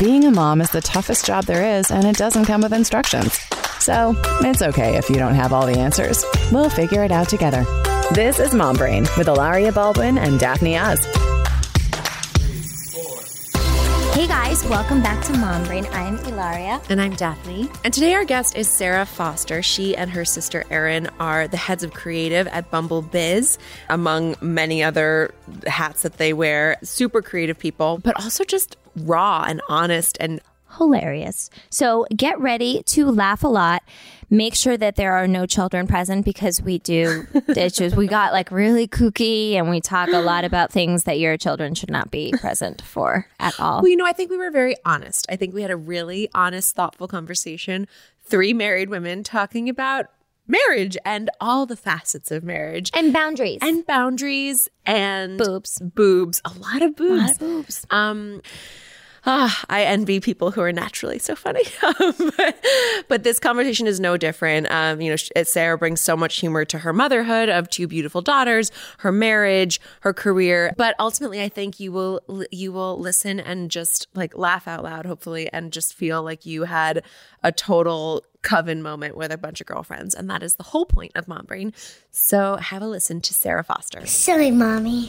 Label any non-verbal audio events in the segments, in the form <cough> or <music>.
being a mom is the toughest job there is, and it doesn't come with instructions. So it's okay if you don't have all the answers. We'll figure it out together. This is Mom Brain with Hilaria Baldwin and Daphne Oz. Hey guys, welcome back to Mom Brain. I'm Hilaria. And I'm Daphne. And today our guest is Sara Foster. She and her sister Erin are the heads of creative at Bumble Biz, among many other hats that they wear. Super creative people, but also just raw and honest and hilarious. So get ready to laugh a lot. Make sure that there are no children present because we do <laughs> ditches. We got like really kooky and we talk a lot about things that your children should not be present for at all. Well, you know, I think we were very honest. I think we had a really honest, thoughtful conversation. Three married women talking about marriage and all the facets of marriage and boundaries and boundaries and boobs boobs a lot of boobs, lot of boobs. um Ah, I envy people who are naturally so funny. <laughs> Um, but, but, this conversation is no different. Um, you know, Sara brings so much humor to her motherhood of two beautiful daughters, her marriage, her career. But ultimately, I think you will you will listen and just like laugh out loud, hopefully, and just feel like you had a total coven moment with a bunch of girlfriends. And that is the whole point of Mom Brain. So have a listen to Sara Foster. Silly mommy.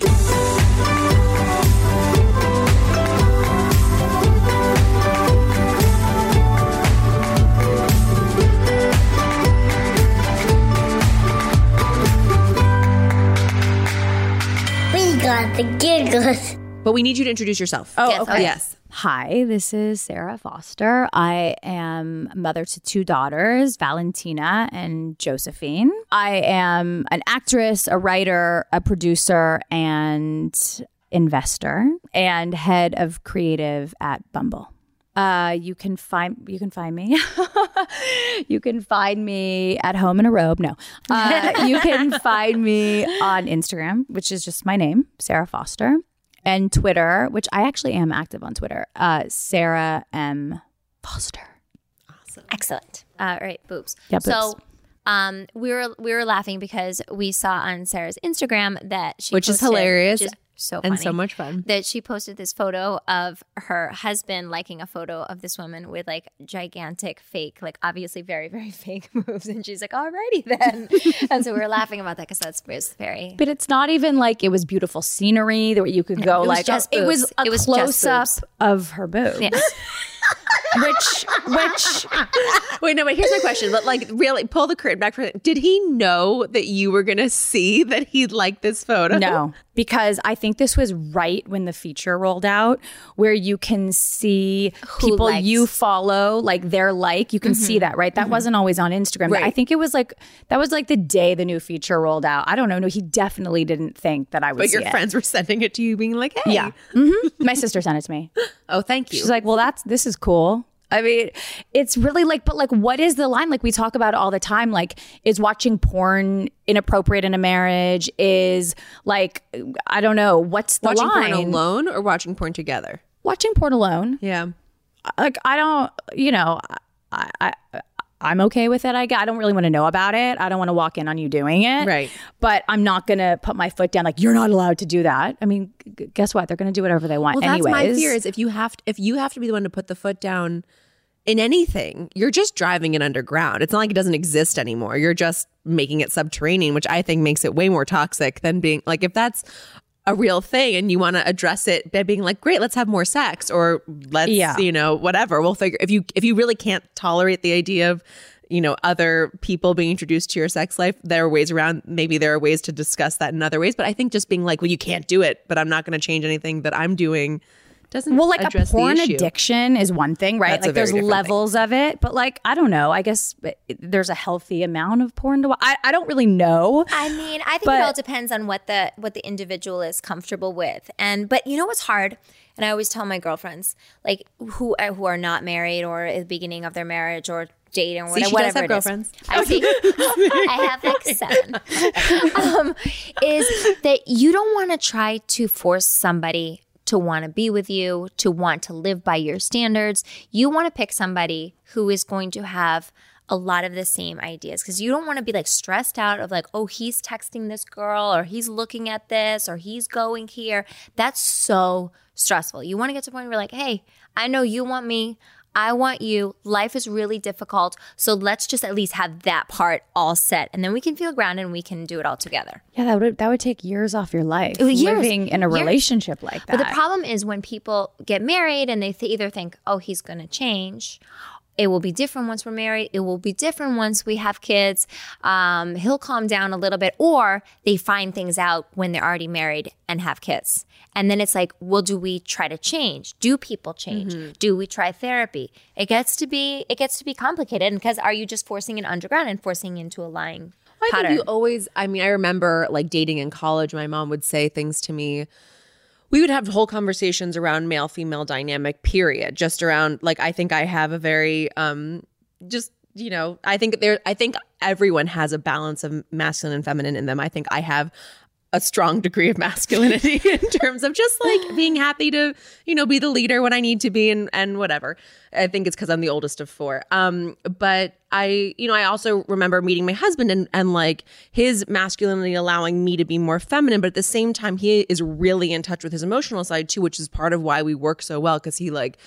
The giggles. But we need you to introduce yourself. Oh, yes, okay. Yes. Hi, this is Sara Foster. I am mother to two daughters, Valentina and Josephine. I am an actress, a writer, a producer, and investor, and head of creative at Bumble. Uh, you can find you can find me. <laughs> you can find me at home in a robe. No, uh, <laughs> you can find me on Instagram, which is just my name, Sara Foster, and Twitter, which I actually am active on Twitter. Uh, Sara M Foster. Awesome, excellent. Uh, all right, boobs. Yeah, boobs. So um, we were we were laughing because we saw on Sara's Instagram that she which posted, is hilarious. Which is so and so much fun that she posted this photo of her husband liking a photo of this woman with like gigantic fake, like obviously very very <laughs> fake moves, and she's like, "Alrighty then," <laughs> and so we were laughing about that because that's was very. But it's not even like it was beautiful scenery that you could go it like just oh, it was boobs. a It was close up of her boobs. Yeah. <laughs> which which Wait, no, but here's my question. But like, really, pull the curtain back for a Did he know that you were going to see that he liked this photo? No, because I think this was right when the feature rolled out, where you can see Who people likes. you follow, like their like. You can see that, right? That wasn't always on Instagram. But I think it was like that was like the day the new feature rolled out. I don't know. No, he definitely didn't think that I would. But your it. friends were sending it to you, being like, "Hey, Yeah. hmm My sister sent it to me. <laughs> oh, thank you." She's like, well, that's this is cool. I mean, it's really like, but like, what is the line? Like, we talk about it all the time. Like, is watching porn inappropriate in a marriage? Is like, I don't know, what's the watching line? porn alone or watching porn together. Watching porn alone. Yeah. Like, I don't, you know, I, I, I'm okay with it. I, I don't really want to know about it. I don't want to walk in on you doing it. Right. But I'm not going to put my foot down. Like, you're not allowed to do that. I mean, g- guess what? They're going to do whatever they want Well, that's anyways. my fear is if you have to, if you have to be the one to put the foot down in anything, you're just driving it underground. It's not like it doesn't exist anymore. You're just making it subterranean, which I think makes it way more toxic than being like if that's a real thing and you want to address it by being like, great, let's have more sex or let's, Yeah. you know, whatever. We'll figure if you if you really can't tolerate the idea of you know other people being introduced to your sex life there are ways around maybe there are ways to discuss that in other ways but i think just being like well you can't do it but i'm not going to change anything that i'm doing doesn't Well, like a address the porn addiction is one thing, right? That's like there's different levels of it, but like I don't know. I guess there's a healthy amount of porn to watch. I, I don't really know. I mean, I think But- it all depends on what the what the individual is comfortable with. And but you know what's hard? And I always tell my girlfriends, like who uh, who are not married or at the beginning of their marriage or dating or See, whatever, she does whatever have it is. girlfriends. I see. <laughs> I have like seven. <laughs> um, is that you don't want to try to force somebody to want to be with you, to want to live by your standards. You want to pick somebody who is going to have a lot of the same ideas because you don't want to be like stressed out of like, oh, he's texting this girl or he's looking at this or he's going here. That's so stressful. You want to get to the point where like, hey, I know you want me. I want you. Life is really difficult. So let's just at least have that part all set. And then we can feel grounded and we can do it all together. Yeah, that would that would take years off your life. Years. living in a Years. relationship like that. But the problem is when people get married and they th- either think, oh, he's going to change. It will be different once we're married. It will be different once we have kids. Um, he'll calm down a little bit, or they find things out when they're already married and have kids. And then it's like, well, do we try to change? Do people change? Do we try therapy? It gets to be it gets to be complicated because are you just forcing it underground and forcing into a lying I pattern? think you always, I mean, I remember like dating in college, my mom would say things to me. We would have whole conversations around male female dynamic, period. Just around, like, I think I have a very, um, just, you know, I think there, I think everyone has a balance of masculine and feminine in them. I think I have a strong degree of masculinity <laughs> in terms of just like being happy to, you know, be the leader when I need to be and and whatever. I think it's because I'm the oldest of four. Um, but I, you know, I also remember meeting my husband and and like his masculinity allowing me to be more feminine, but at the same time he is really in touch with his emotional side too, which is part of why we work so well because he like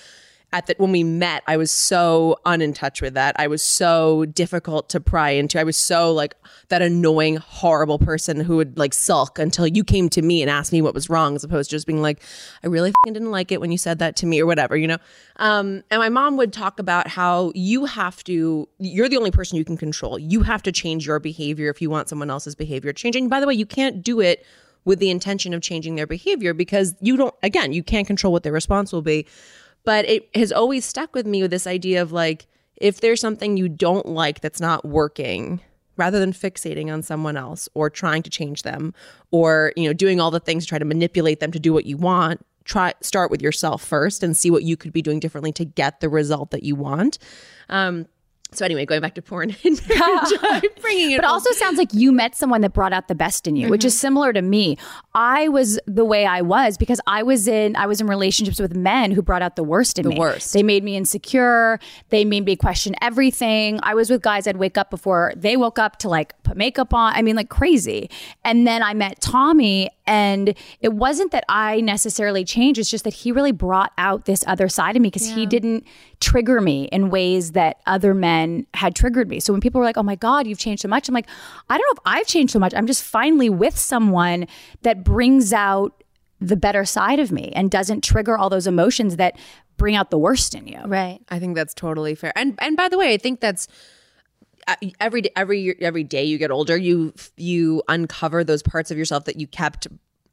at that when we met, I was so unin touch with that. I was so difficult to pry into. I was so like that annoying, horrible person who would like sulk until you came to me and asked me what was wrong, as opposed to just being like, I really didn't like it when you said that to me or whatever, you know. Um, and my mom would talk about how you have to. You're the only person you can control. You have to change your behavior if you want someone else's behavior changing. by the way, you can't do it with the intention of changing their behavior because you don't. Again, you can't control what their response will be but it has always stuck with me with this idea of like if there's something you don't like that's not working rather than fixating on someone else or trying to change them or you know doing all the things to try to manipulate them to do what you want try start with yourself first and see what you could be doing differently to get the result that you want. Um so anyway going back to porn <laughs> and marriage, <laughs> bringing it But also sounds like you met someone that brought out the best in you, which is mm-hmm. similar to me. I was the way I was because I was in I was in relationships with men who brought out the worst in me. The worst. They made me insecure. They made me question everything. I was with guys I'd wake up before they woke up to like put makeup on. I mean, like crazy. And then I met Tommy, and it wasn't that I necessarily changed. It's just that he really brought out this other side of me because he didn't trigger me in ways that other men had triggered me. So when people were like, "Oh my God, you've changed so much," I'm like, I don't know if I've changed so much. I'm just finally with someone that brings out the better side of me and doesn't trigger all those emotions that bring out the worst in you. right. I think that's totally fair. And and by the way, I think that's every day, every every day you get older, you you uncover those parts of yourself that you kept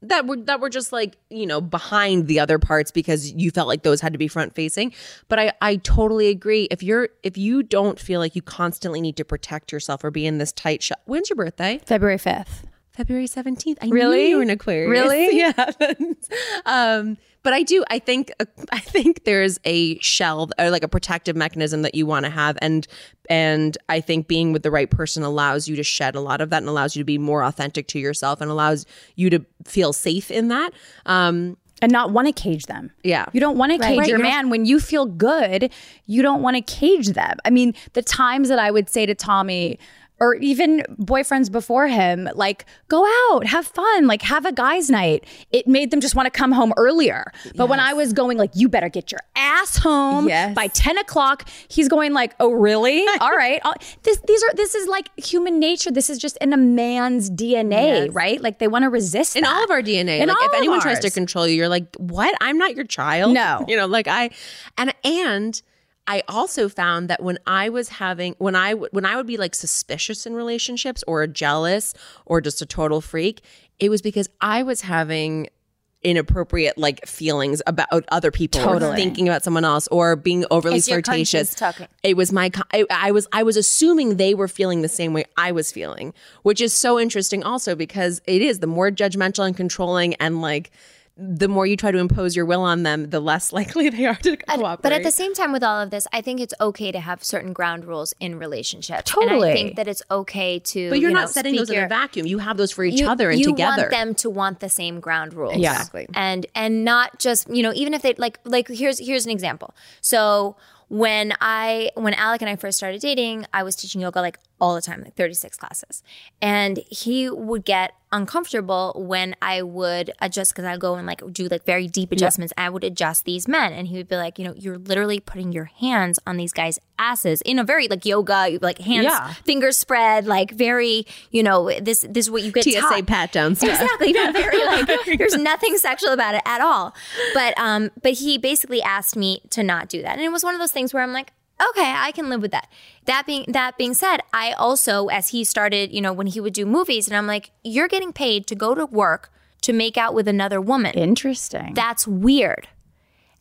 that were that were just like you know behind the other parts because you felt like those had to be front facing. But I I totally agree. If you're if you don't feel like you constantly need to protect yourself or be in this tight shell. When's your birthday? February 5th. February 17th. I Really? knew you were an Aquarius. Really? <laughs> Yeah. um, but I do. I think. <laughs> I think there's a shell or like a protective mechanism that you want to have, and and I think being with the right person allows you to shed a lot of that and allows you to be more authentic to yourself and allows you to feel safe in that. Um, and not want to cage them. Yeah. You don't want to cage Right. your You're- man when you feel good. You don't want to cage them. I mean, the times that I would say to Tommy or even boyfriends before him, like, go out, have fun, like, have a guys' night. It made them just want to come home earlier. But when I was going, like, you better get your ass home Yes. by 10 o'clock, he's going, like, oh, really? <laughs> All right. This, these are, this is like human nature. This is just in a man's DNA, right? Like, they want to resist in that. all of our DNA. In like all if anyone tries to control you, you're like, what? I'm not your child. No. You know, like I and and I also found that when I was having when I w- when I would be like suspicious in relationships or jealous or just a total freak, it was because I was having inappropriate like feelings about other people or Totally. thinking about someone else or being overly It's flirtatious it was my I, I was i was assuming they were feeling the same way i was feeling which is so interesting also because it is the more judgmental and controlling and like the more you try to impose your will on them, the less <laughs> likely they are to cooperate. But at the same time, with all of this, I think it's okay to have certain ground rules in relationships. And Totally. I think that it's okay to. but you're you not know, setting speak those in a vacuum. You have those for each you, other and you together. You want them to want the same ground rules Exactly. and and not just you know even if they like like here's here's an example so when i when alec and i first started dating i was teaching yoga like all the time like 36 classes and he would get uncomfortable when i would adjust because i go and like do like very deep adjustments i would adjust these men and he would be like you know you're literally putting your hands on these guys asses in a very like yoga like hands Yeah. fingers spread like very you know this this is what you get TSA taught. pat down stuff. <laughs> Exactly. Not <laughs> very like <laughs> there's nothing sexual about it at all. But um but he basically asked me to not do that. And it was one of those things where I'm like, okay, I can live with that. That being that being said, I also as he started, you know, when he would do movies and I'm like, you're getting paid to go to work to make out with another woman. Interesting. That's weird.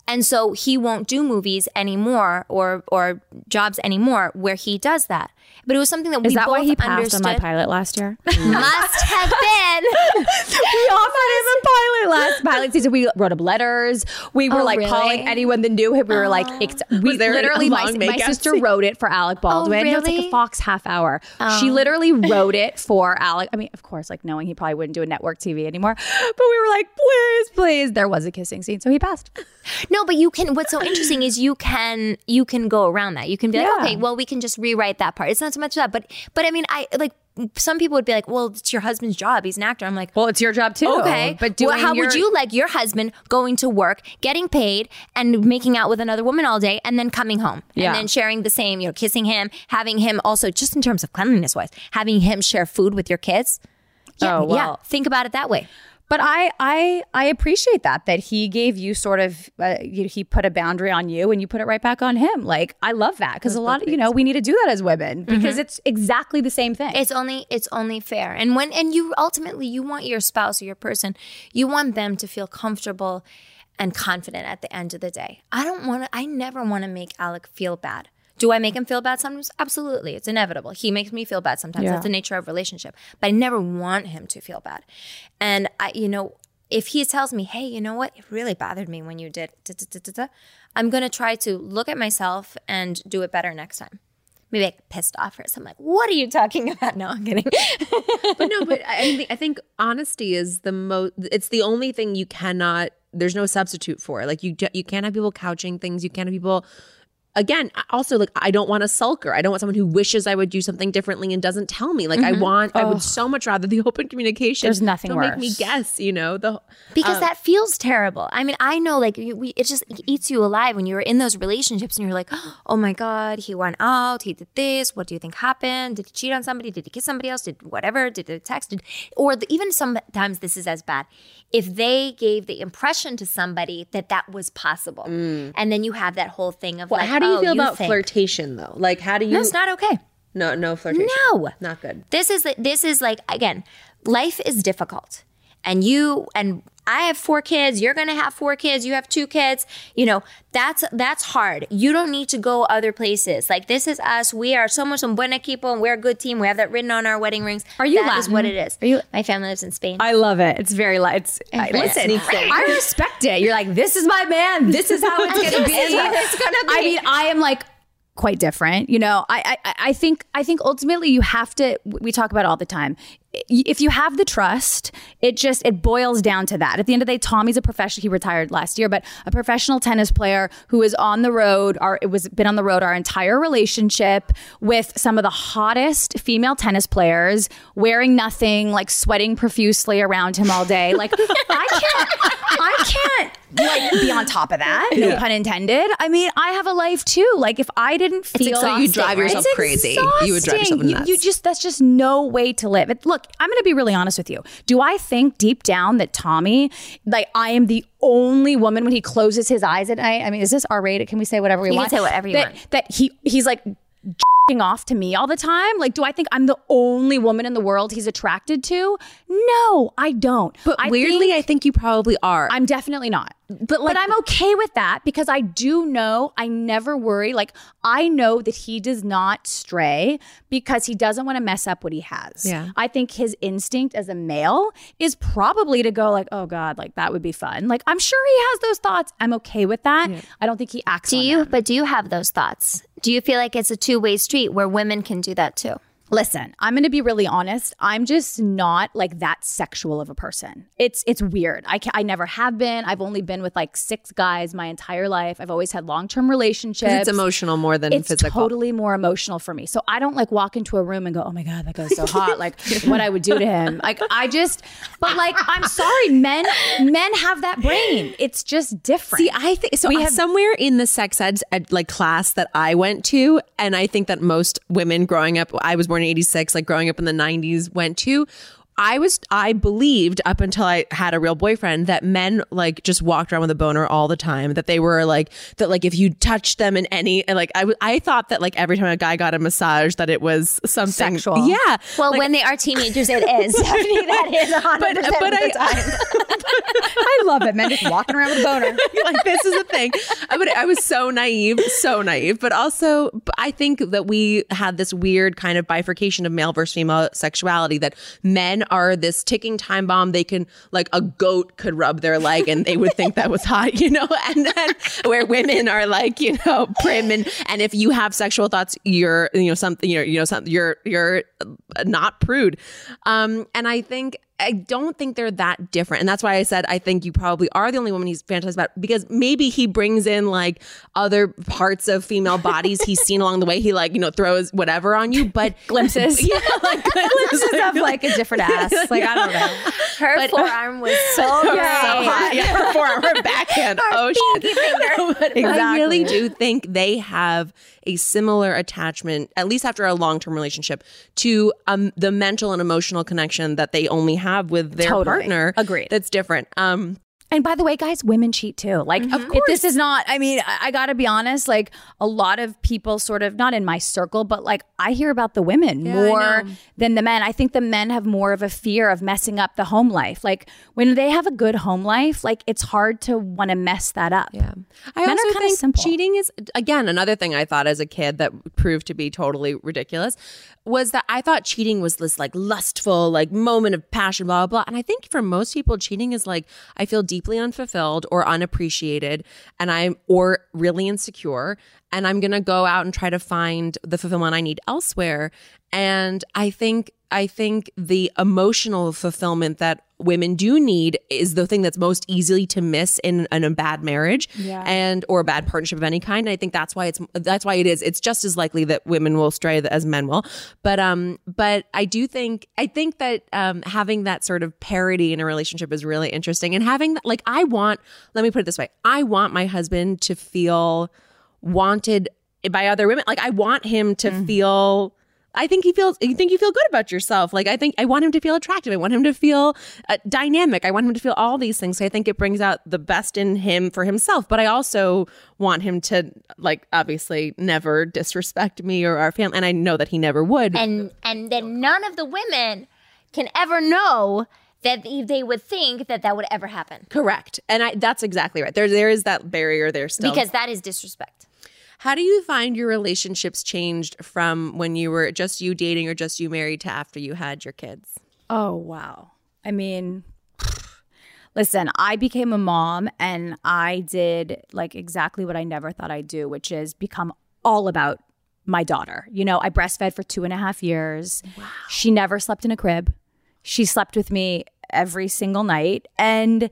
And so he won't do movies anymore or or jobs anymore where he does that. But it was something that Is we that both why he passed understood. on my pilot last year? <laughs> Must have been. <laughs> we all offered him a pilot last pilot season. We wrote up letters. We were Oh, like really? calling anyone that knew him. We were like, oh. ex- we there literally, my, my sister scene? wrote it for Alec oh, Baldwin. No, it's like a Fox half hour. She oh. literally <laughs> wrote it for Alec. I mean, of course, like knowing he probably wouldn't do a network TV anymore, but we were like, please, please. There was a kissing scene, so he passed. No, but you can. What's so interesting is you can you can go around that. You can be like, Yeah. okay, well, we can just rewrite that part. It's not so much that, but but I mean, I like some people would be like, well, it's your husband's job. He's an actor. I'm like, Well, it's your job too. okay, but well, how your- would you like your husband going to work, getting paid, and making out with another woman all day, and then coming home, Yeah. and then sharing the same, you know, kissing him, having him also just in terms of cleanliness wise, having him share food with your kids. Yeah, Oh, yeah. Think about it that way. But I, I, I appreciate that that he gave you sort of uh, you, he put a boundary on you and you put it right back on him. Like I love that because a lot of you know we need to do that as women because it's exactly the same thing. It's only it's only fair. And when and you ultimately you want your spouse or your person, you want them to feel comfortable and confident at the end of the day. I don't want to I never want to make Alec feel bad. Do I make him feel bad sometimes? Absolutely. It's inevitable. He makes me feel bad sometimes. Yeah. That's the nature of relationship. But I never want him to feel bad. And I you know, if he tells me, "Hey, you know what? It really bothered me when you did," da, da, da, da, da," I'm going to try to look at myself and do it better next time. Maybe I get pissed off or something like, "What are you talking <laughs> about?" No, I'm kidding. <laughs> but no, but I think I think honesty is the most. It's the only thing you cannot. There's no substitute for. Like you, you can't have people couching things. You can't have people. Again, also like I don't want a sulker. I don't want someone who wishes I would do something differently and doesn't tell me. Like I mm-hmm. want, I would so much rather the <laughs> open communication. There's nothing Don't make me guess. You know the because um, that feels terrible. I mean, I know like we, it just eats you alive when you're in those relationships and you're like, <gasps> oh my god, he went out, he did this. What do you think happened? Did he cheat on somebody? Did he kiss somebody else? Did whatever? Did they text? Did, or the, even sometimes this is as bad. If they gave the impression to somebody that that was possible, mm. and then you have that whole thing of Well, like, do you oh, feel about think. flirtation though? Like how do you? No, it's not okay. No, no flirtation. No, not good. This is this is like again, life is difficult, and you and I have four kids. You're gonna have four kids. You have two kids. You know that's that's hard. You don't need to go other places. Like this is us. We are somos un buen equipo, and we're a good team. We have that written on our wedding rings. Are you That is Latin? what it is. Are you- My family lives in Spain. I love it. It's very light. It's I, listen. I respect it. You're like, this is my man. This is how it's gonna be. <laughs> This is it's gonna be. I mean, I am like quite different. You know, I I I think I think ultimately you have to. We talk about it all the time. If you have the trust, it just it boils down to that. At the end of the day, Tommy's a professional. He retired last year, but a professional tennis player who is on the road. Our it was been on the road our entire relationship with some of the hottest female tennis players, wearing nothing, like sweating profusely around him all day. Like <laughs> I can't, I can't like be on top of that. No pun intended. I mean, I have a life too. Like if I didn't feel exhausting, You drive right? yourself it's crazy. You would drive yourself nuts. You, you just that's just no way to live. It, look, I'm going to be really honest with you. Do I think deep down that Tommy, like I am the only woman when he closes his eyes at night? I mean, is this R rated? Can we say whatever we You can want? say whatever you that, want. That he he's like off to me all the time? Like, do I think I'm the only woman in the world he's attracted to? No, I don't. But I weirdly, think- I think you probably are. I'm definitely not. But like, I'm okay with that because I do know I never worry. Like I know that he does not stray because he doesn't want to mess up what he has. Yeah. I think his instinct as a male is probably to go like, oh God, like that would be fun. Like I'm sure he has those thoughts. I'm okay with that. I don't think he acts Do on you? them. But do you have those thoughts? Do you feel like it's a two way street where women can do that too? Listen, I'm going to be really honest. I'm just not like that sexual of a person. It's it's weird. I can, I never have been. I've only been with like six guys my entire life. I've always had long term relationships. it's emotional more than it's physical. totally more emotional for me. So I don't like walk into a room and go, "Oh my god, that guy's so hot!" Like what I would do to him. Like I just, but like I'm sorry, men men have that brain. It's just different. See, I think so. We have- somewhere in the sex ed ed, like class that I went to, and I think that most women growing up, I was born '86, like growing up in the '90s, went to. I was, I believed up until I had a real boyfriend that men like just walked around with a boner all the time. That they were like that, like if you touched them in any, and, like I thought that like every time a guy got a massage, that it was something Sexual. Yeah. Well, when they are teenagers, it is. <laughs> Stephanie, that is 100% but, but of I, the time. <laughs> I love it. Men just walking around with a boner. <laughs> like this is a thing. I would I was so naive, so naive, but also I think that we had this weird kind of bifurcation of male versus female sexuality that men are this ticking time bomb. They can like a goat could rub their leg and they would think that was hot, <laughs> you know, and then where women are like, you know, prim and and if you have sexual thoughts, you're you know something you know you know something you're you're not prude. Um and I think I don't think they're that different. And that's why I said I think you probably are the only woman he's fantasized about because maybe he brings in like other parts of female bodies he's seen along the way. He like, you know, throws whatever on you, but <laughs> Glimpses. <laughs> yeah, like <laughs> Glimpses of like a different ass. Like I don't know. Her forearm was so great. so hot. Yeah, her forearm, her backhand. oh shit. But I really do think they have a similar attachment, at least after a long term relationship, to um, the mental and emotional connection that they only have with their Totally. partner. Agreed. That's different. Um, And by the way, guys, women cheat too. Like, of mm-hmm. if this is not, I mean, I, I got to be honest, like, a lot of people sort of, not in my circle, but like, I hear about the women more than the men. I think the men have more of a fear of messing up the home life. Like, when they have a good home life, like, it's hard to want to mess that up. Yeah. I Men are also kinda think simple. cheating is again another thing I thought as a kid that proved to be totally ridiculous was that I thought cheating was this like lustful like moment of passion blah blah blah and I think for most people cheating is like I feel deeply unfulfilled or unappreciated and I'm or really insecure and I'm going to go out and try to find the fulfillment I need elsewhere and I think I think the emotional fulfillment that women do need is the thing that's most easily to miss in, in a bad marriage and or a bad partnership of any kind. And I think that's why it's that's why it is. It's just as likely that women will stray as men will. But um, but I do think I think that um, having that sort of parity in a relationship is really interesting. And having that, like, I want. Let me put it this way: I want my husband to feel wanted by other women. Like, I want him to feel. I think he feels. You think you feel good about yourself. Like I think I want him to feel attractive. I want him to feel uh, dynamic. I want him to feel all these things. So I think it brings out the best in him for himself. But I also want him to like obviously never disrespect me or our family. And I know that he never would. and and then none of the women can ever know that they they would think that that would ever happen Correct. And I that's exactly right. There there is that barrier there still. because that is disrespect. How do you find your relationships changed from when you were just you dating or just you married to after you had your kids? Oh, wow. I mean, listen, I became a mom and I did like exactly what I never thought I'd do, which is become all about my daughter. You know, I breastfed for two and a half years. Wow. She never slept in a crib. She slept with me every single night. And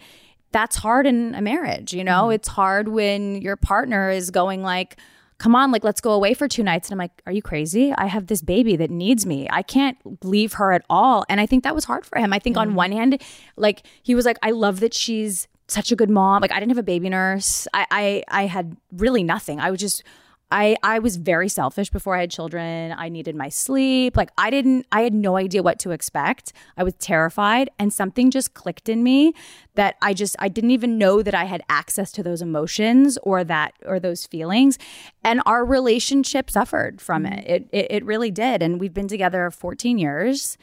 that's hard in a marriage, you know? Mm-hmm. It's hard when your partner is going like, come on, like, let's go away for two nights. And I'm like, are you crazy? I have this baby that needs me. I can't leave her at all. And I think that was hard for him. I think on one hand, like, he was like, I love that she's such a good mom. Like, I didn't have a baby nurse. I, I, I had really nothing. I was just, I I was very selfish before I had children. I needed my sleep. Like I didn't I had no idea what to expect. I was terrified and something just clicked in me that I just I didn't even know that I had access to those emotions or that or those feelings and our relationship suffered from it. Mm-hmm. It it, it really did and we've been together 14 years.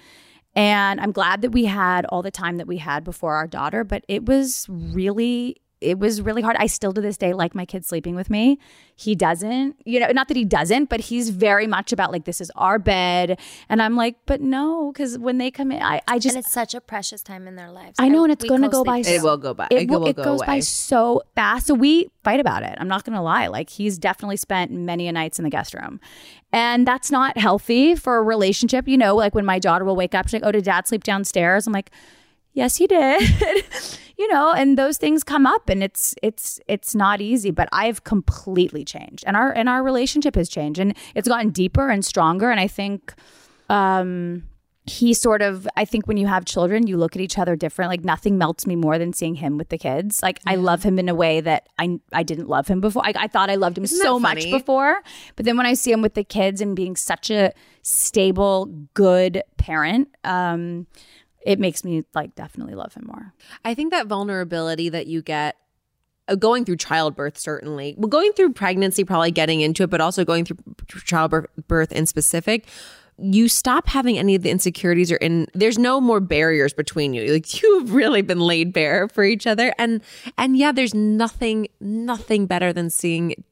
And I'm glad that we had all the time that we had before our daughter, but it was really it was really hard. I still to this day like my kid sleeping with me. He doesn't, you know, not that he doesn't, but he's very much about like this is our bed. And I'm like, but no, because when they come in, I, I just and it's such a precious time in their lives. I know, and it's we gonna go co-sleep by too. It will go by. it, It, will- will it go goes away. by so fast. So we fight about it. I'm not going to lie. Like he's definitely spent many a nights in the guest room. And that's not healthy for a relationship. You know, like when my daughter will wake up, she's like, oh, did dad sleep downstairs? I'm like, yes, he did. <laughs> you know, and those things come up and it's it's it's not easy, but I've completely changed. And our and our relationship has changed and it's gotten deeper and stronger. And I think um he sort of i think when you have children you look at each other different. Like nothing melts me more than seeing him with the kids. Like i love him in a way that i i didn't love him before. I, I thought i loved him Isn't so much before. But then when i see him with the kids and being such a stable good parent um it makes me like definitely love him more. I think that vulnerability that you get uh, going through childbirth, certainly, well, going through pregnancy, probably getting into it, but also going through childbirth in specific, you stop having any of the insecurities or in there's no more barriers between you. Like <laughs> you've really been laid bare for each other. And and yeah there's nothing nothing better than seeing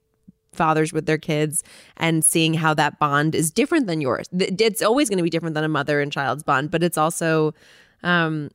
fathers with their kids and seeing how that bond is different than yours. It's always going to be different than a mother and child's bond but it's also um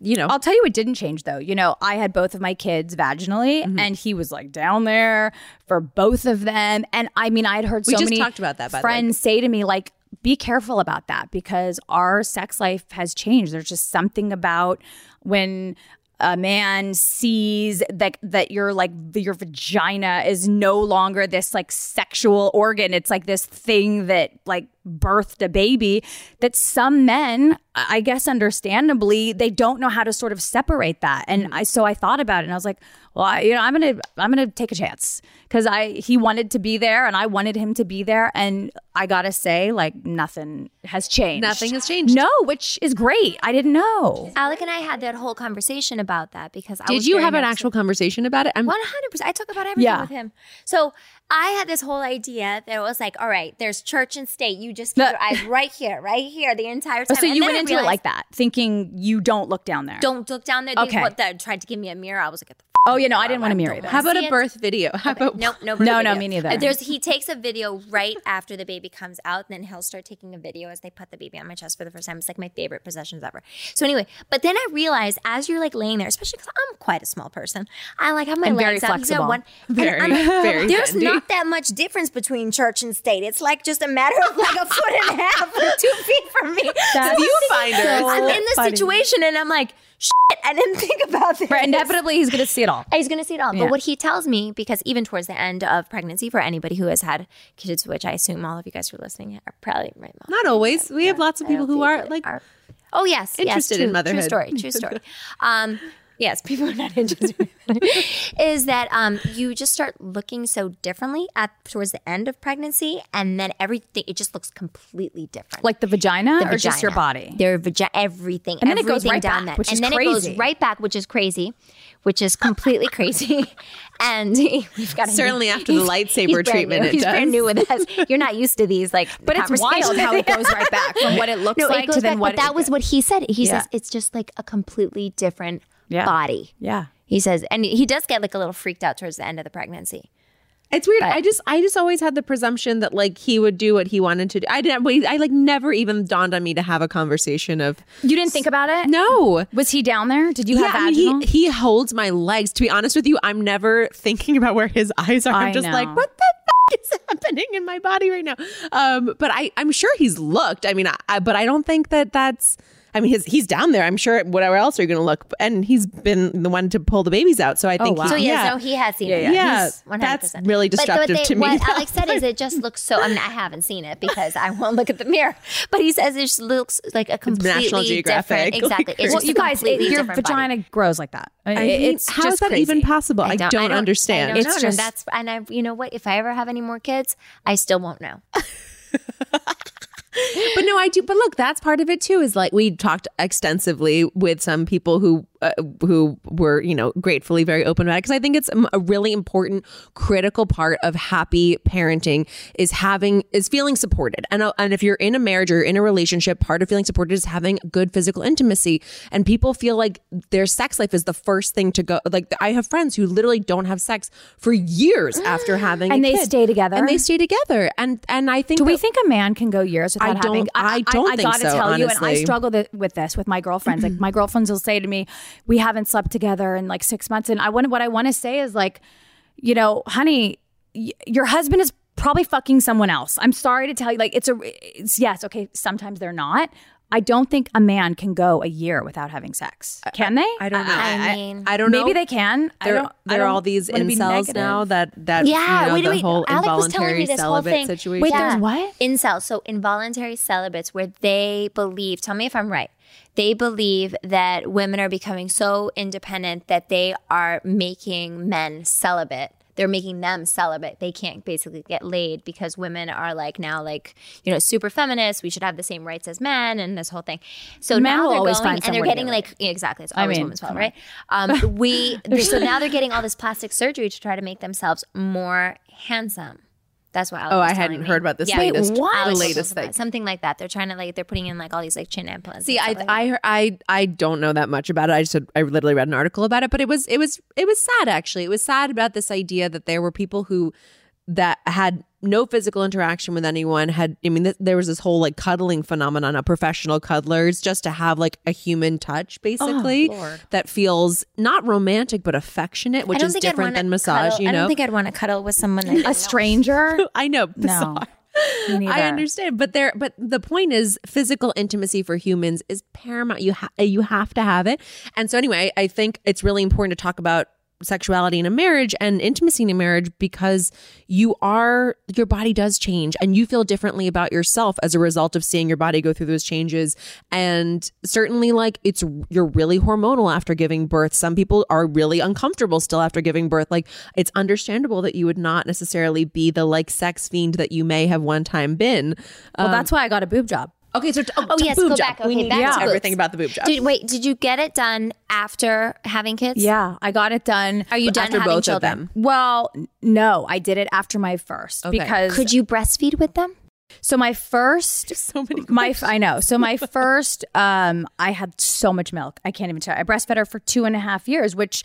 you know I'll tell you what didn't change though. You know, I had both of my kids vaginally Mm-hmm. and he was like down there for both of them. And I mean, I had heard We so many talked about that, by the way. friends say to me, like, be careful about that because our sex life has changed. There's just something about when a man sees that that your like your vagina is no longer this like sexual organ it's like this thing that like birthed a baby that some men i guess understandably they don't know how to sort of separate that and mm-hmm. i so i thought about it and i was like well I, you know i'm gonna i'm gonna take a chance because i he wanted to be there and i wanted him to be there and i gotta say like nothing has changed Nothing has changed. no which is great i didn't know Alec and I had that whole conversation about that because I Did was you have an actual conversation about it? I'm One hundred percent. I talk about everything Yeah. with him. So I had this whole idea that it was like, all right, there's church and state. You just keep No. your eyes <laughs> right here, right here, the entire time. so And you went I into it like that, thinking you don't look down there. Don't look down there. They, Okay. what, they tried to give me a mirror. I was like, get the Oh, you know, I didn't want to mirror don't. How about See a it? birth video? How about Nope, <laughs> no, No, no, video. me neither. Uh, There's he takes a video right after the baby comes out, then he'll start taking a video as they put the baby on my chest for the first time. It's like my favorite possessions ever. So anyway, but then I realized as you're like laying there, especially because I'm quite a small person, I like have my And legs very out. Flexible. one, and Very, I'm <laughs> very There's bendy. not that much difference between church and state. It's like just a matter of like a foot and a half or two <laughs> feet from me. That's Viewfinder. I'm in this funny. situation and I'm like, shit, I didn't think about this. Right, inevitably, he's going to see it all. He's going to see it all. Yeah. But what he tells me, because even towards the end of pregnancy, for anybody who has had kids, which I assume all of you guys who are listening are probably right. Mom. Not always. We have lots of people who are like oh yes, yes, interested in true, motherhood. True story. True story. <laughs> um, yes, <laughs> people are not interested. is that um, you just start looking so differently at towards the end of pregnancy, and then everything it just looks completely different. Like the vagina the or just your vagina. body? Their vagina, everything, And then it goes right down back, that, which and is then it crazy. goes right back, which is crazy, which is completely crazy. <laughs> And <laughs> we've got Certainly new- after the he's- lightsaber he's treatment, new. it He's brand new with us. You're not used to these, like, But it's wild how it goes right back from what it looks No, like it goes to then back, what but that was what he said. He Yeah. says it's just like a completely different Yeah. body. Yeah. He says, and he does get like a little freaked out towards the end of the pregnancy. It's weird. I just I just always had the presumption that like he would do what he wanted to do. I didn't I like never even dawned on me to have a conversation of You didn't think about it? no. Was he down there? Did you have I mean, he, he holds my legs. To be honest with you, I'm never thinking about where his eyes are. I'm I just know. like, what the f- is happening in my body right now? Um, but I, I'm sure he's looked. I mean, I, I, but I don't think that that's. I mean, his, he's down there. I'm sure. Whatever else are you going to look? And he's been the one to pull the babies out. So I oh, think. Oh, wow. he- So yeah, yeah. no, he has seen it. Yeah, He's 100%. that's really But- but they- to me. What Alex said is <laughs> it just looks so. I mean, I haven't seen it because I won't look at the mirror. But he says it just looks like a completely National Geographic, different. <laughs> Exactly. like, It's Well, just you a guys, it- your different body. vagina grows like that. I mean, it's how just is that crazy. even possible? I don't, I understand. I don't It's know. and just- that's and I. You know what? If I ever have any more kids, I still won't know. <laughs> but no, I do. But look, that's part of it too. Is like we talked extensively with some people who uh, who were you know gratefully very open about it because I think it's a really important, critical part of happy parenting is having is feeling supported. And uh, and if you're in a marriage or in a relationship, part of feeling supported is having good physical intimacy. And people feel like their sex life is the first thing to go. Like I have friends who literally don't have sex for years after <gasps> having, And they kid. stay together? and they stay together. And and I think Do we think a man can go years without I having? don't- I don't I, think gotta so, tell you, and I struggle th- with this with my girlfriends. like my <clears throat> girlfriends will say to me, "We haven't slept together in like six months," and I want what I want to say is like, you know, honey, y- your husband is probably fucking someone else. I'm sorry to tell you, like it's a, it's yes, okay. Sometimes they're not. I don't think a man can go a year without having sex. Can they? I don't know. I mean, I don't know. Maybe they can. I There, don't. There are don't all these incels now that that Yeah, you know, wait, the wait. whole Alec was telling involuntary me this whole thing. situation. Wait, Yeah. there's what? Incels, so involuntary celibates, where they believe, tell me if I'm right, they believe that women are becoming so independent that they are making men celibate. They're making them celibate. They can't basically get laid because women are like now like, you know, super feminists. We should have the same rights as men and this whole thing. So Men now they're always going and they're getting get like exactly. It's always mean, women's fault, right? Um, we <laughs> so now they're getting all this plastic surgery to try to make themselves more handsome. That's what. Alex Oh, was I hadn't me. heard about this Yeah. latest- Wait, what? the latest thing. Something like that. They're trying to like they're putting in like all these like chin implants. See, I like. I heard- I I don't know that much about it. I just I literally read an article about it, but it was it was it was sad actually. It was sad about this idea that there were people who that had no physical interaction with anyone had i mean th- there was this whole like cuddling phenomenon of professional cuddlers just to have like a human touch oh, basically that feels not romantic but affectionate which is different than massage cuddle- you I don't think I'd want to cuddle with someone. That I didn't A stranger? <laughs> i know No. bizarre. Me. I understand, but there, but the point is, physical intimacy for humans is paramount. You ha- you have to have it, and so anyway, I think it's really important to talk about sexuality in a marriage and intimacy in a marriage because you are your body does change and you feel differently about yourself as a result of seeing your body go through those changes. And certainly like it's you're really hormonal after giving birth. Some people are really uncomfortable still after giving birth. Like it's understandable that you would not necessarily be the like sex fiend that you may have one time been. Well, um, that's why I got a boob job. Okay, so oh, Oh, yes, boob go job. back. we Okay, need back to to know boobs. everything about the boob job. Did, wait, did you get it done after having kids? Yeah, I got it done. Are you done After having both children? of them. Well, no, I did it after my first Okay. because Could you breastfeed with them? so my first So many my I know. So my <laughs> first um I had so much milk. I can't even tell. I breastfed her for two and a half years, which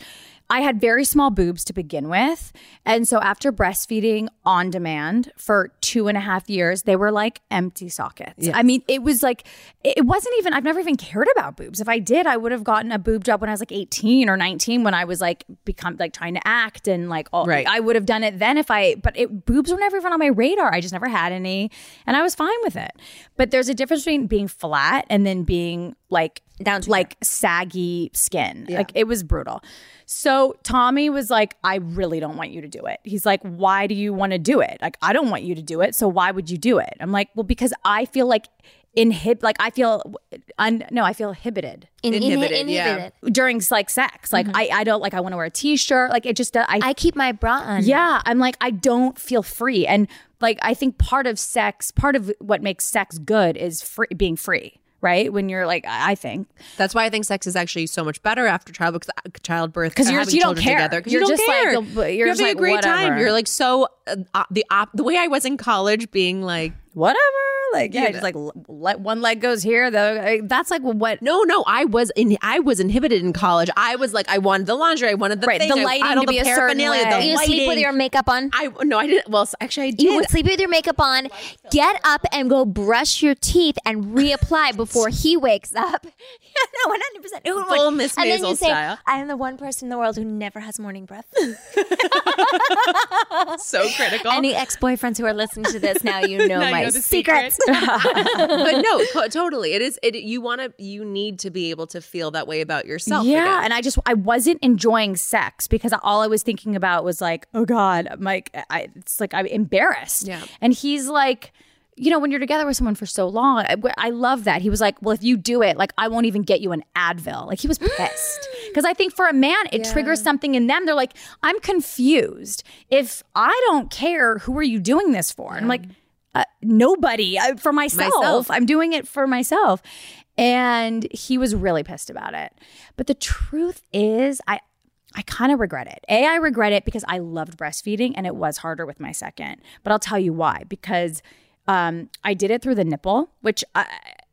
I had very small boobs to begin with. And so after breastfeeding on demand for two and a half years, they were like empty sockets. I mean, it was like, it wasn't even, I've never even cared about boobs. If I did, I would have gotten a boob job when I was like 18 or 19 when I was like, become like trying to act and like, all, Right. I would have done it then if I, but it, boobs were never even on my radar. I just never had any and I was fine with it. But there's a difference between being flat and then being like, Down to like saggy skin. Like it was brutal. So Tommy was like, I really don't want you to do it. He's like, why do you want to do it? Like, I don't want you to do it. So why would you do it? I'm like, well, because I feel like inhib, like I feel, un- no, I feel inhibited In, Inhibited, inhibited. yeah. during like sex. Like mm-hmm. I, I don't like, I want to wear a t-shirt. Like it just, uh, I, I keep my bra on. yeah, I'm like, I don't feel free. And like, I think part of sex, part of what makes sex good is free, being free, right? When you're like, I think. That's why I think sex is actually so much better after child because childbirth, childbirth, 'Cause you're- you don't care. together. You're you don't just like, care. you're- you're You're just having like, a great time. You're like so uh, uh, the op- the way I was in college, being like, whatever. Like, yeah, just like let one leg goes here. The that's like what. no, no, I was in, I was inhibited in college. I was like, I wanted the lingerie, I wanted the Right, thing, the lighting I had to the be a certain paraphernalia, the way. You sleep with your makeup on. I no, I didn't. Well, actually, I did. You would sleep with your makeup on, get up and go brush your teeth and reapply <laughs> before he wakes up. <laughs> Yeah, no, one hundred percent. Full Miss Maisel you say, style. "I am the one person in the world who never has morning breath." <laughs> so critical. Any ex-boyfriends who are listening to this now, you know Now you my know secrets. But no, <laughs> totally. It is. It you want to. You need to be able to feel that way about yourself. yeah, again. and I just I wasn't enjoying sex because all I was thinking about was like, oh God, I'm like I, it's like I'm embarrassed. Yeah. and he's like. You know, when you're together with someone for so long, I, I love that. He was like, Well, if you do it, like, I won't even get you an Advil. Like, he was pissed. <gasps> Because I think for a man, it triggers something in them. They're like, I'm confused. If I don't care, who are you doing this for? And I'm like, uh, nobody uh, for myself. Myself. I'm doing it for myself. And he was really pissed about it. But the truth is, I I kind of regret it. A, I regret it because I loved breastfeeding and it was harder with my second. But I'll tell you why. Because um, I did it through the nipple, which I,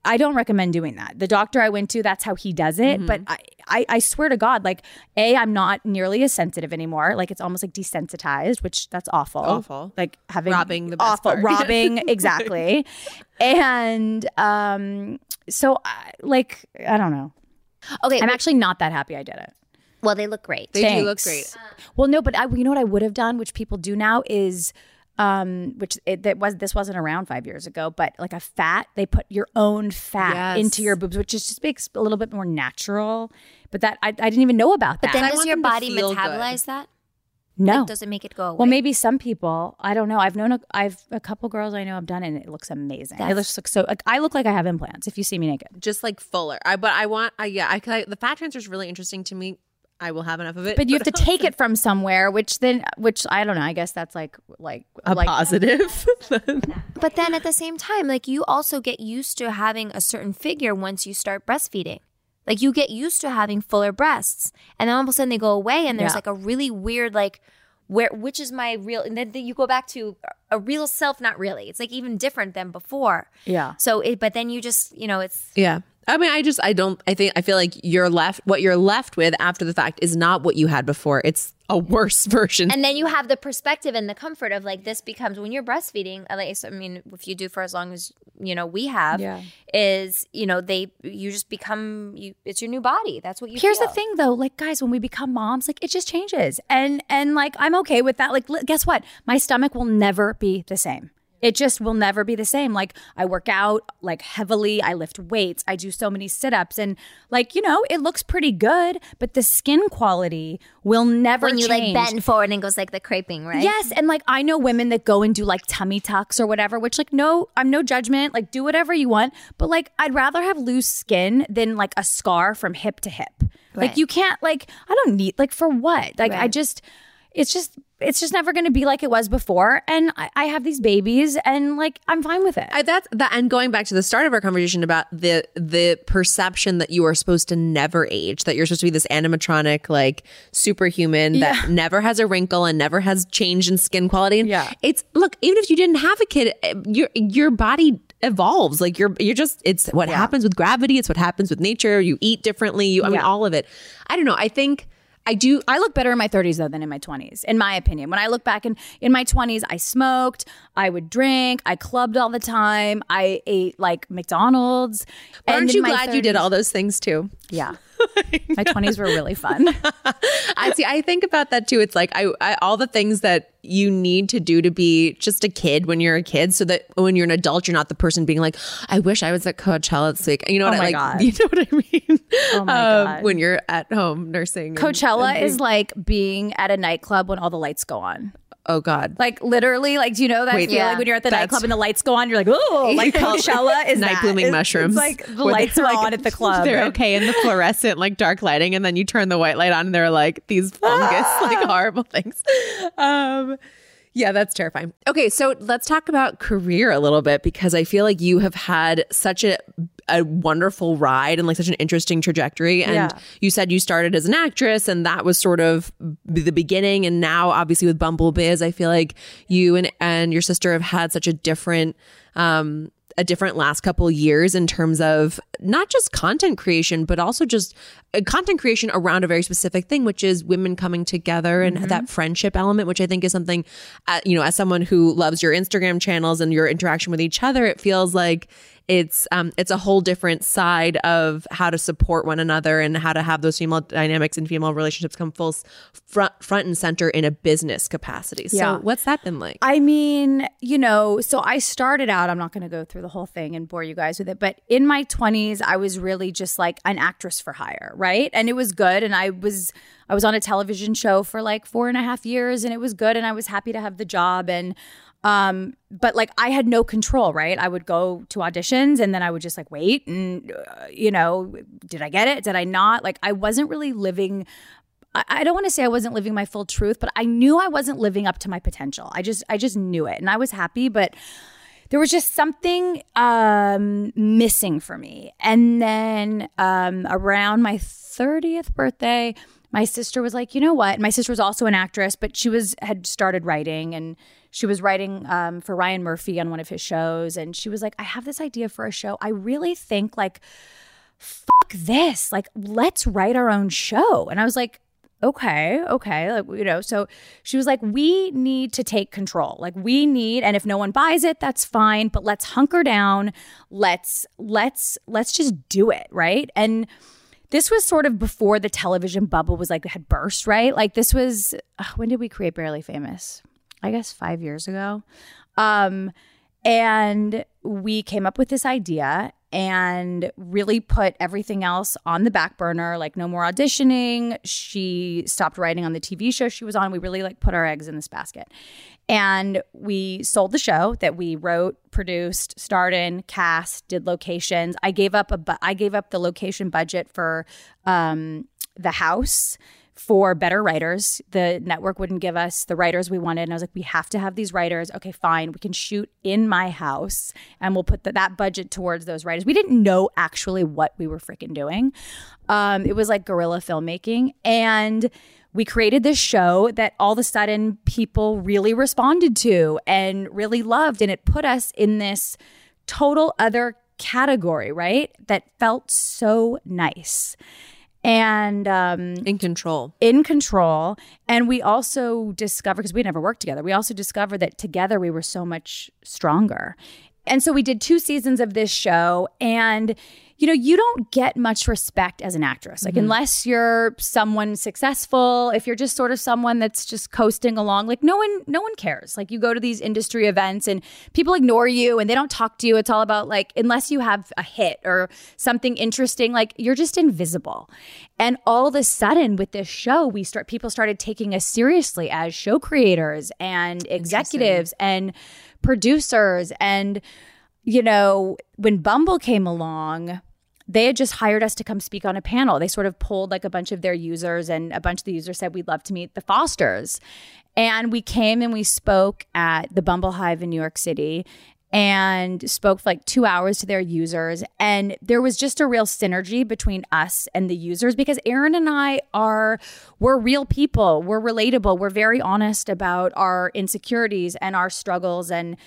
I don't recommend doing that. The doctor I went to, that's how he does it. But I, I, I swear to God, like, A, I'm not nearly as sensitive anymore. Like, it's almost like desensitized, which that's awful. Awful. Like having Robbing the best awful, part. robbing, <laughs> exactly. And um, so, I, like, I don't know. Okay. I'm actually not that happy I did it. well, they look great. they do look great. Well, no, but I, you know what I would have done, which people do now, is um, which it that was this wasn't around five years ago, but like a fat, they put your own fat Yes. into your boobs, which is just makes a little bit more natural. But that I, I didn't even know about that. But then does your body feel good. metabolize that? no, Like, does it make it go away? well, maybe some people. I don't know. I've known a, I've a couple girls I know have done it, and it looks amazing. it That's- looks so. Like, I look like I have implants if you see me naked. Just like fuller. I but I want. I yeah. I, I the fat transfer is really interesting to me. I will have enough of it. But you have to take it from somewhere, which then, which I don't know. I guess that's like like a like positive. <laughs> But then at the same time, like you also get used to having a certain figure once you start breastfeeding. Like you get used to having fuller breasts, and then all of a sudden they go away, and there's Yeah. like a really weird like where which is my real, and then you go back to a real self. Not really. It's like even different than before. yeah. So it, but then you just you know it's Yeah. I mean, I just, I don't, I think, I feel like you're left, what you're left with after the fact is not what you had before. It's a worse <laughs> version. And then you have the perspective and the comfort of like this becomes when you're breastfeeding. At least, I mean, if you do for as long as you know we have, Yeah. is you know they you just become you. It's your new body. That's what you. Here's the thing though, like guys, when we become moms, like it just changes. And and like I'm okay with that. Like guess what? My stomach will never be the same. It just will never be the same. Like I work out like heavily, I lift weights, I do so many sit-ups and like, you know, it looks pretty good, but the skin quality will never change when you change. like bend forward and it goes like the creping, right? Yes, and like I know women that go and do like tummy tucks or whatever, which like no, I'm no judgment. Like do whatever you want, but like I'd rather have loose skin than like a scar from hip to hip. Like you can't like I don't need like for what? Like I just it's just it's just never going to be like it was before and I, I have these babies and like I'm fine with it. I, that's that, and going back to the start of our conversation about the the perception that you are supposed to never age, that you're supposed to be this animatronic, like superhuman that never has a wrinkle and never has change in skin quality. And Yeah. it's look, even if you didn't have a kid, your your body evolves. Like you're you're just it's what happens with gravity. It's what happens with nature. You eat differently. You I mean all of it. I don't know. I think I do. I look better in my 30s though than in my 20s, in my opinion. When I look back in in my 20s, I smoked, I would drink, I clubbed all the time, I ate like McDonald's. Aren't you glad you did all those things too? Yeah. <laughs> my 20s were really fun. <laughs> I see. I think about that too. It's like I, I all the things that you need to do to be just a kid when you're a kid, so that when you're an adult, you're not the person being like, "I wish I was at Coachella this week." You know Oh what I my like? God. <laughs> You know what I mean? Oh my Um, God. When you're at home nursing, Coachella and is like being at a nightclub when all the lights go on. Oh god, Like literally, like do you know that Wait, feeling yeah. when you're at the That's- nightclub and the lights go on? You're like, oh, like <laughs> Coachella is Night that. blooming It's- mushrooms. It's like the lights they're are like- on at the club. They're okay in the fluorescent, like dark lighting, and then you turn the white light on, and they're like these fungus, like <laughs> horrible things. Um, yeah, that's terrifying. Okay, so let's talk about career a little bit because I feel like you have had such a a wonderful ride and like such an interesting trajectory. And Yeah. you said you started as an actress, and that was sort of the beginning. And now, obviously, with Bumble Biz, I feel like you and and your sister have had such a different. Um, a different last couple years in terms of not just content creation, but also just uh, content creation around a very specific thing, which is women coming together and that friendship element, which I think is something, uh, you know, as someone who loves your Instagram channels and your interaction with each other, it feels like it's um it's a whole different side of how to support one another and how to have those female dynamics and female relationships come full front front and center in a business capacity. So Yeah. what's that been like? I mean, you know, so I started out, I'm not going to go through the whole thing and bore you guys with it, but in my 20s, I was really just like an actress for hire, right? And it was good. And I was, I was on a television show for like four and a half years and it was good. And I was happy to have the job. And, um, but like I had no control, right? I would go to auditions and then I would just like wait and, uh, you know, did I get it? Did I not? Like I wasn't really living I, I don't want to say I wasn't living my full truth, but I knew I wasn't living up to my potential. I just I just knew it, and I was happy, but there was just something um, missing for me. And then um, around my thirtieth birthday, my sister was like, you know what? My sister was also an actress, but she was had started writing and. She was writing um, for Ryan Murphy on one of his shows, and she was like, "I have this idea for a show. I really think like fuck this. Like, let's write our own show. And I was like, okay, okay. Like, you know, so she was like, we need to take control. Like, we need, and if no one buys it, that's fine, but let's hunker down. Let's, let's, let's just do it. Right. And, this was sort of before the television bubble was like had burst, right? Like this was uh, when did we create Barely Famous? I guess 5 years ago. Um and we came up with this idea and really put everything else on the back burner like no more auditioning. She stopped writing on the tv show she was on. We really like put our eggs in this basket. And we sold the show that we wrote produced starred in cast did locations. I gave up a bu- i gave up the location budget for um the house for better writers. The network wouldn't give us the writers we wanted. And I was like, we have to have these writers. Okay, fine. We can shoot in my house and we'll put the, that budget towards those writers. We didn't know actually what we were freaking doing. Um, it was like guerrilla filmmaking. And we created this show that all of a sudden people really responded to and really loved. And it put us in this total other category, right? That felt so nice. And um, in control. in control. And we also discovered, because we never worked together, we also discovered that together we were so much stronger. And so we did two seasons of this show. And, you know, you don't get much respect as an actress. Like, mm-hmm. unless you're someone successful, if you're just sort of someone that's just coasting along, like, no one, no one cares. Like, you go to these industry events and people ignore you and they don't talk to you. It's all about, like, unless you have a hit or something interesting, like, you're just invisible. And all of a sudden, with this show, we start, people started taking us seriously as show creators and executives and producers. And, you know, when Bumble came along, they had just hired us to come speak on a panel. They sort of pulled like a bunch of their users, and a bunch of the users said, We'd love to meet the Fosters. And we came and we spoke at the Bumble Hive in New York City and spoke for like two hours to their users. And there was just a real synergy between us and the users because Erin and I are, we're real people. We're relatable. We're very honest about our insecurities and our struggles. And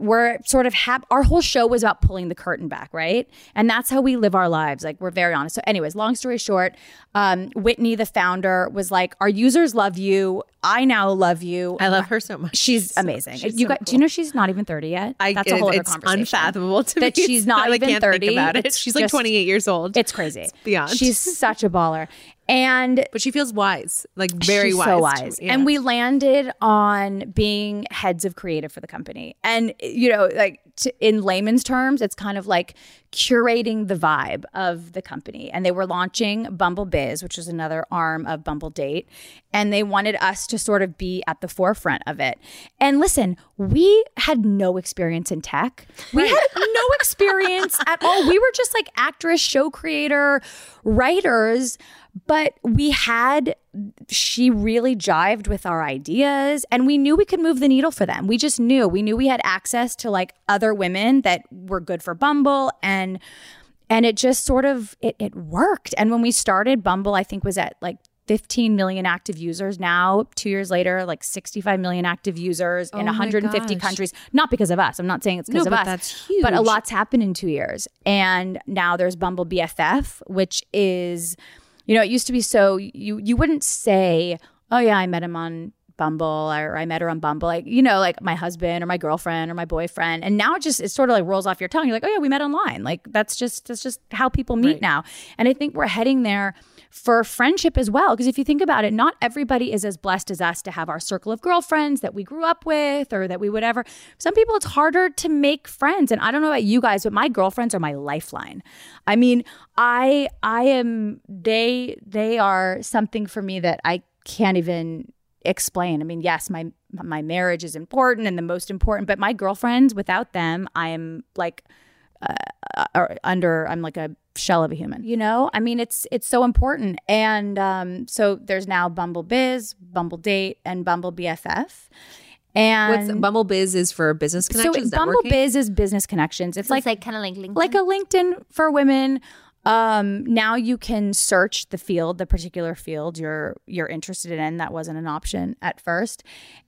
we're sort of hap- our whole show was about pulling the curtain back, right? And that's how we live our lives. Like we're very honest. So, anyways, long story short, um, Whitney, the founder, was like, "Our users love you. I now love you. I love her so much. She's amazing. she's you so got, Do you know she's not even thirty yet? I, That's a whole other conversation. unfathomable to me that me. she's not <laughs> I even can't thirty. Think about it. She's like just- 28 years old. It's crazy. beyond. She's such a baller, and but she feels wise, like very She's wise. so wise. Yeah. And we landed on being heads of creative for the company. And, you know, like t- in layman's terms, it's kind of like curating the vibe of the company. And they were launching Bumble Biz, which is another arm of Bumble Date. And they wanted us to sort of be at the forefront of it. And listen, we had no experience in tech. We had no <laughs> experience at all. We were just like actress, show creator, writers but we had she really jived with our ideas and we knew we could move the needle for them. We just knew. We knew we had access to like other women that were good for bumble and and it just sort of it, it worked. And when we started bumble i think was at like 15 million active users. Now two years later like 65 million active users in 150 gosh. countries. Not because of us. I'm not saying it's because No, of us that's but a lot's happened in two years. And now there's bumble bff which is you know, it used to be so you you wouldn't say, "Oh yeah, I met him on Bumble or I met her on Bumble, like, you know, like my husband or my girlfriend or my boyfriend. And now it just, it sort of like rolls off your tongue. You're like, oh yeah, we met online. Like that's just, that's just how people meet Right. now. And I think we're heading there for friendship as well. Because if you think about it, not everybody is as blessed as us to have our circle of girlfriends that we grew up with or that we would ever. Some people, it's harder to make friends. And I don't know about you guys, but my girlfriends are my lifeline. I mean, I, I am, they, they are something for me that I can't even explain. I mean, yes, my my marriage is important and the most important, but my girlfriends, without them, I am like uh, uh, under I'm like a shell of a human. You know, I mean, it's it's so important. And um, so there's now Bumble Biz, Bumble Date, and Bumble BFF. And What's Bumble Biz is for business connections. so connections. Bumble? Biz is business connections. It's So like it's like kind of like LinkedIn. like a LinkedIn for women. Um, now you can search the field, the particular field you're you're interested in. That wasn't an option at first,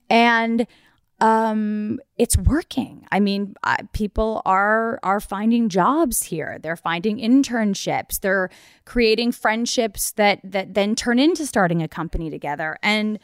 and um, it's working. I mean, I, people are are finding jobs here. They're finding internships. They're creating friendships that that then turn into starting a company together. And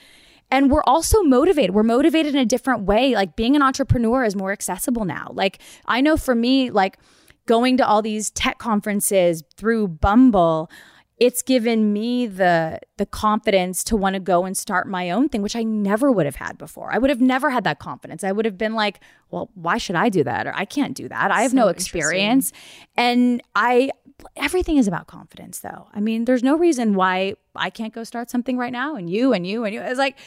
and we're also motivated. We're motivated in a different way. Like being an entrepreneur is more accessible now. Like I know for me, like going to all these tech conferences through Bumble, it's given me the the confidence to want to go and start my own thing, which I never would have had before. I would have never had that confidence. I would have been like, well, why should I do that? Or I can't do that. I have no experience. And I everything is about confidence though. I mean, there's no reason why I can't go start something right now and you and you and you. It's like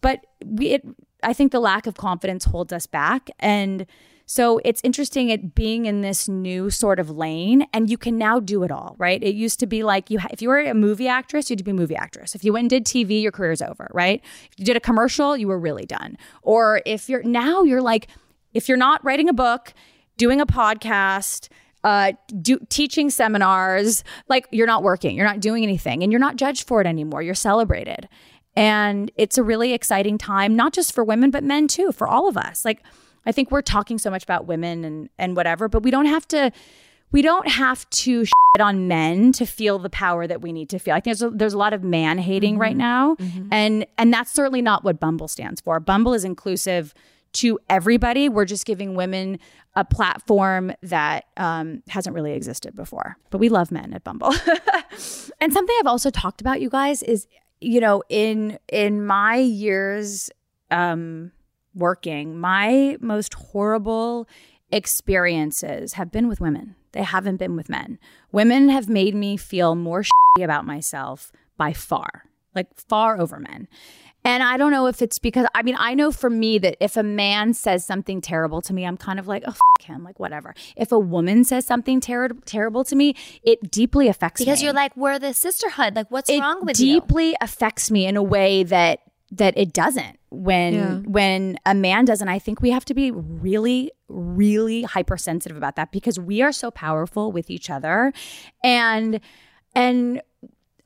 but we it I think the lack of confidence holds us back and so it's interesting it being in this new sort of lane and you can now do it all, right? It used to be like you ha- if you were a movie actress, you had to be a movie actress. If you went and did TV, your career's over, right? If you did a commercial, you were really done. Or if you're now you're like if you're not writing a book, doing a podcast, uh, do, teaching seminars, like you're not working, you're not doing anything, and you're not judged for it anymore. You're celebrated. And it's a really exciting time, not just for women, but men too, for all of us. Like, I think we're talking so much about women and, and whatever, but we don't have to. We don't have to <laughs> shit on men to feel the power that we need to feel. I think there's a, there's a lot of man hating right now, and and that's certainly not what Bumble stands for. Bumble is inclusive to everybody. We're just giving women a platform that um, hasn't really existed before. But we love men at Bumble. <laughs> and something I've also talked about, you guys, is you know in in my years um, working, my most horrible experiences have been with women. They haven't been with men. Women have made me feel more shitty about myself by far, like far over men. And I don't know if it's because, I mean, I know for me that if a man says something terrible to me, I'm kind of like, oh, f- him, like whatever. If a woman says something ter- terrible to me, it deeply affects because me Because you're like, we're the sisterhood. Like, what's it wrong with you? It deeply affects me in a way that that it doesn't. When Yeah. when a man does and i think we have to be really really hypersensitive about that because we are so powerful with each other. And and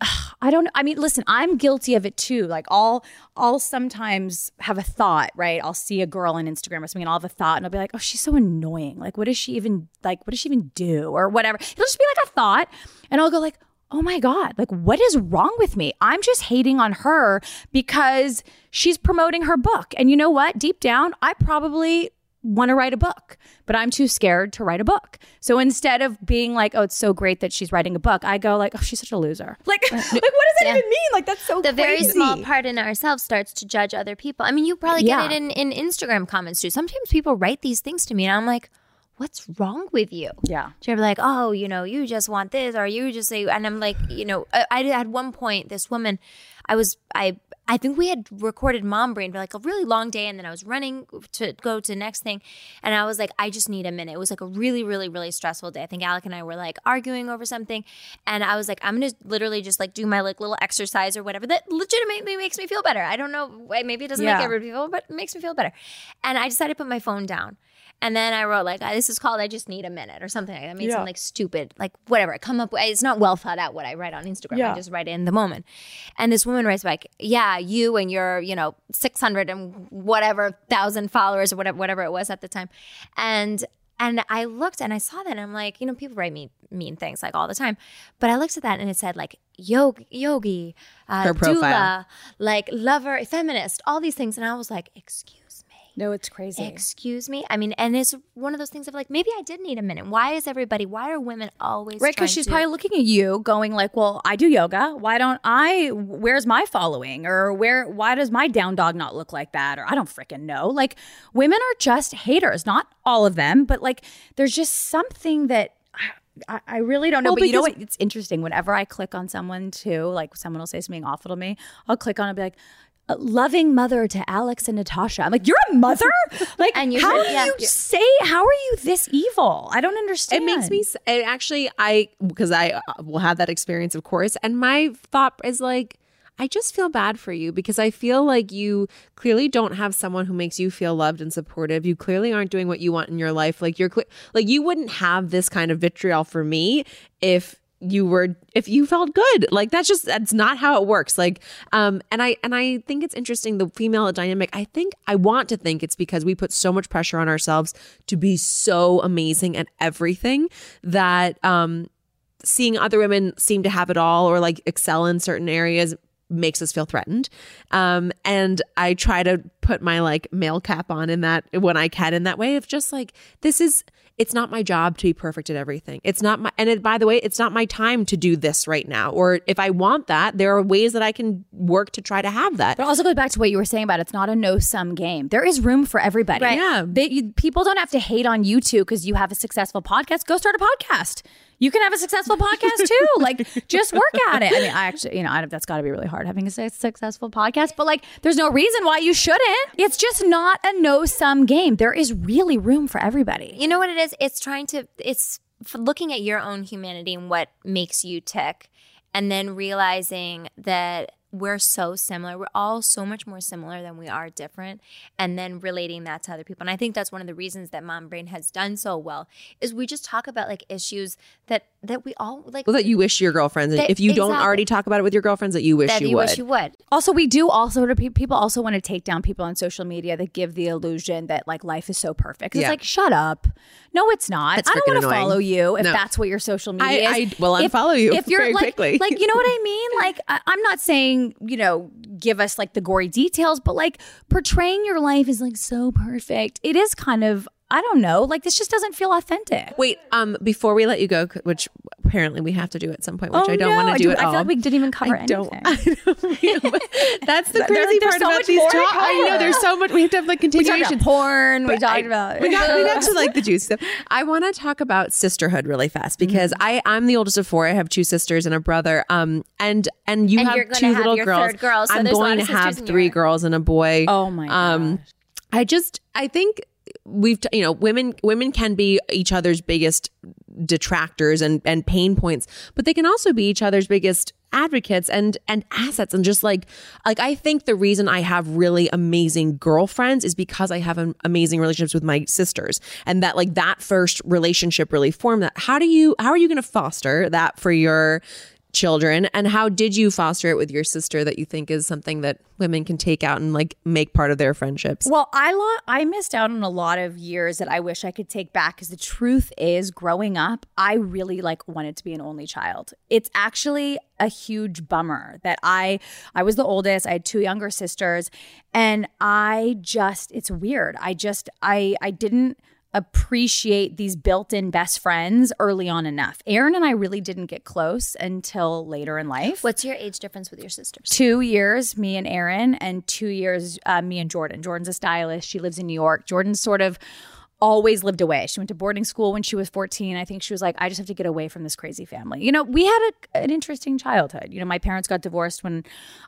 <sighs> I don't know. I mean listen I'm guilty of it too. Like I'll I'll sometimes have a thought right? I'll see a girl on Instagram or something and I'll have a thought and I'll be like oh she's so annoying. Like what does she even like what does she even do? or whatever. It'll just be like a thought and I'll go like oh my God, like what is wrong with me? I'm just hating on her because she's promoting her book. And you know what? Deep down, I probably want to write a book, but I'm too scared to write a book. So instead of being like, oh, it's so great that she's writing a book, I go like, oh, she's such a loser. <laughs> Like, uh, <laughs> like what does that Yeah. even mean? Like, that's so the very small part in ourselves starts to judge other people. I mean, you probably get Yeah. it in, in Instagram comments too. Sometimes people write these things to me, and I'm like, what's wrong with you? Yeah. They're like, oh, you know, you just want this, or you just say, and I'm like, you know, I, I at one point, this woman, I was, I, I think we had recorded Mom Brain for like a really long day, and then I was running to go to the next thing, and I was like, I just need a minute. It was like a really, really, really stressful day. I think Alec and I were like arguing over something, and I was like, I'm gonna literally just like do my like little exercise or whatever that legitimately makes me feel better. I don't know, maybe it doesn't Yeah. make everybody feel, but it makes me feel better. And I decided to put my phone down. And then I wrote like, this is called I just need a minute or something like that. I made Yeah. some like stupid, like whatever. I come up with, it's not well thought out what I write on Instagram. Yeah. I just write it in the moment. And this woman writes back, yeah, you and your, you know, 600 and whatever thousand followers or whatever, whatever it was at the time. And And I looked and I saw that and I'm like, you know, people write me mean things like all the time. But I looked at that and it said like yogi, yogi, uh, Her profile. doula, like lover, feminist, all these things. And I was like, excuse. No, it's crazy. Excuse me. I mean, and it's one of those things of like, maybe I did need a minute. Why is everybody? Why are women always Right, because she's to- probably looking at you, going like, "Well, I do yoga. Why don't I? Where's my following? Or where? Why does my down dog not look like that? Or I don't freaking know." Like, women are just haters. Not all of them, but like, there's just something that I, I really don't know. Well, but you know what? It's interesting. Whenever I click on someone too, like someone will say something awful to me, I'll click on it and be like. "A Loving mother to Alex and Natasha. I'm like, you're a mother. <laughs> Like, And you how do yeah. you say? How are you this evil? I don't understand. It makes me it actually I because I uh, will have that experience of course and my thought is like I just feel bad for you because I feel like you clearly don't have someone who makes you feel loved and supportive. You clearly aren't doing what you want in your life. Like you're cle- like you wouldn't have this kind of vitriol for me if you were if you felt good. Like that's just that's not how it works. Like um and i and i think it's interesting the female dynamic. I think i want to think it's because we put so much pressure on ourselves to be so amazing at everything that um seeing other women seem to have it all or like excel in certain areas makes us feel threatened. Um and i try to put my like male cap on in that when i can in that way of just like this is it's not my job to be perfect at everything it's not my and it, by the way it's not my time to do this right now or if i want that there are ways that i can work to try to have that But also goes back to what you were saying about it's not a no sum game. There is room for everybody. Right. Yeah. They, you, people don't have to hate on you too because you have a successful podcast. Go start a podcast. You can have a successful podcast <laughs> too. like, just work at it. I mean, I actually, you know, I, that's got to be really hard having a successful podcast. But like, there's no reason why you shouldn't. It's just not a no sum game. There is really room for everybody. You know what it is? It's trying to, it's looking at your own humanity and what makes you tick, and then realizing that we're so similar. We're all so much more similar than we are different, and then relating that to other people. And I think that's one of the reasons that Mom Brain has done so well is we just talk about like issues that that we all like. well, that you wish your girlfriends That- if you don't already talk about it with your girlfriends that you wish that you, you would wish you would. Also, we do also people also want to take down people on social media that give the illusion that like life is so perfect. 'Cause Yeah. It's like shut up. No, it's not. That's I don't want to follow you if No. that's what your social media is. I- is. I will If- you if you're very like, quickly. Like you know what I mean? <laughs> Like I, I'm not saying you know give us like the gory details, but like portraying your life is like so perfect. It is kind of I don't know. Like this just doesn't feel authentic. Wait, um, before we let you go, which apparently we have to do at some point, which Oh, I don't no, want to do do- at I all. I feel like we didn't even cover I don't. anything. <laughs> I don't <laughs> that's the crazy like, part so about these talks. I know there's so much. We have to have like <laughs> We talked continuation. about porn. We talked I- about we got, we got to like the juice stuff. I want to talk about sisterhood really fast because Mm-hmm. I I'm the oldest of four. I have two sisters and a brother. Um, and and you And have you're two have little your girls. third girl, so I'm there's a lot going to have three girls and a boy. Oh my Um, I just I think we've you know women women can be each other's biggest detractors and and pain points, but they can also be each other's biggest advocates and and assets. And just like like I think the reason I have really amazing girlfriends is because I have an amazing relationships with my sisters and that like that first relationship really formed that. How do you how are you going to foster that for your children and how did you foster it with your sister that you think is something that women can take out and like make part of their friendships Well, I lo- I missed out on a lot of years that I wish I could take back because the truth is, growing up, I really like wanted to be an only child. It's actually a huge bummer that I I was the oldest. I had two younger sisters, and I just it's weird. I just I I didn't appreciate these built-in best friends early on enough. Erin and I really didn't get close until later in life. What's your age difference with your sisters? two years, me and Erin, and two years, uh, me and Jordan. Jordan's a stylist. She lives in New York. Jordan's sort of always lived away. She went to boarding school when she was 14. I think she was like, I just have to get away from this crazy family. You know, we had a, an interesting childhood. You know, my parents got divorced when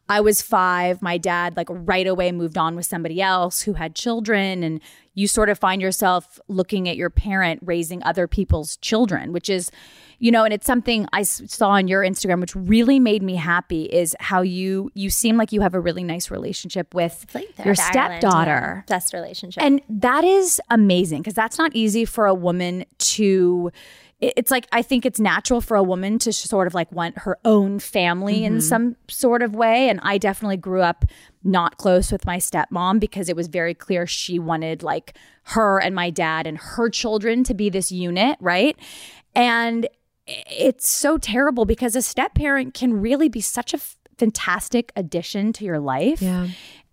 I was five. My dad, like, right away moved on with somebody else who had children. And you sort of find yourself looking at your parent raising other people's children, which is, you know, and it's something i saw on your Instagram, which really made me happy is how you you seem like you have a really nice relationship with your Third Ireland, stepdaughter. yeah. Best relationship. And that is amazing because that's not easy for a woman to it's like I think it's natural for a woman to sort of like want her own family in mm-hmm. some sort of way. And I definitely grew up not close with my stepmom because it was very clear she wanted like her and my dad and her children to be this unit, right? And it's so terrible because a step parent can really be such a f- fantastic addition to your life. Yeah.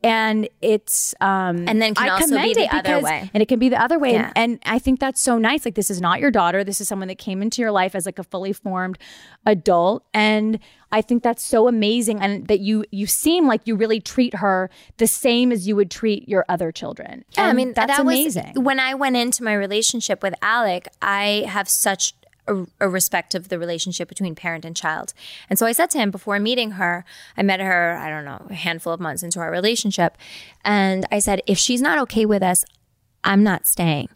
And it's um And then can I also commend be the it other because- way. And it can be the other way. Yeah. And, and I think that's so nice. Like this is not your daughter. This is someone that came into your life as like a fully formed adult. And I think that's so amazing and that you you seem like you really treat her the same as you would treat your other children. Yeah, I mean that's that amazing. Was, when I went into my relationship with Alec, I have such respect of the relationship between parent and child, and so I said to him before meeting her, I met her, I don't know, a handful of months into our relationship, and I said, if she's not okay with us, I'm not staying.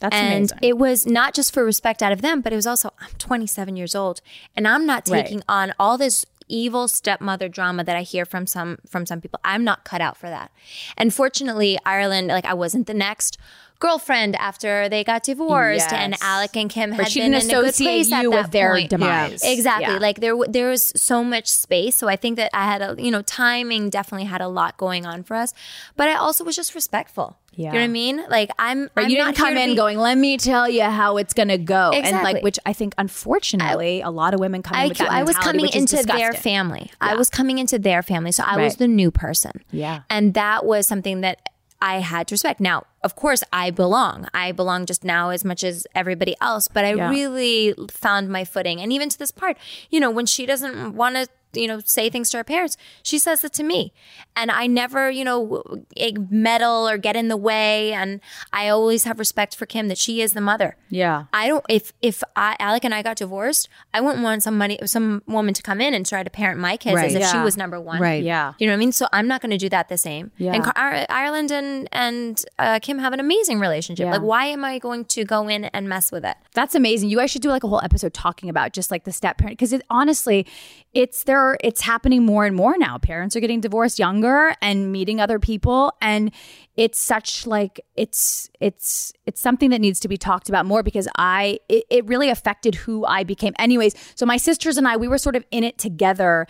That's and amazing. it was not just for respect out of them, but it was also I'm 27 years old and I'm not Right. taking on all this evil stepmother drama that I hear from some from some people. I'm not cut out for that. And fortunately, Ireland, like I wasn't the next girlfriend after they got divorced, and Alec and Kim had been didn't in a good associate place at that with their point. demise. Exactly. Yeah. Like there, there was so much space. So I think that I had a, you know, timing definitely had a lot going on for us. But I also was just respectful. Yeah. You know what I mean? Like I'm. Right, I'm you not didn't come in be- going, "Let me tell you how it's going to go," and like, which I think, unfortunately, a lot of women come in I, with that I was coming which is into their disgusting. family. I was coming into their family. So I was the new person. Yeah. And that was something that I had to respect. Now, of course, I belong. I belong just now as much as everybody else, but I Yeah. really found my footing. And even to this part, you know, when she doesn't want to, you know, say things to her parents, she says it to me. And I never, you know, eh, meddle or get in the way. And I always have respect for Kim that she is the mother. Yeah. I don't. If if I, Alec and I got divorced, I wouldn't want somebody, some woman to come in and try to parent my kids Right. as if she was number one. Right. Yeah. You know what I mean? So I'm not going to do that the same. Yeah. And Car- Ireland and and uh, Kim have an amazing relationship. Yeah. Like, why am I going to go in and mess with it? That's amazing. You guys should do like a whole episode talking about just like the step parent because it honestly, it's there. It's happening more and more now. Parents are getting divorced younger and meeting other people, and it's such like it's it's it's something that needs to be talked about more because I it, it really affected who I became. Anyways, so my sisters and I we were sort of in it together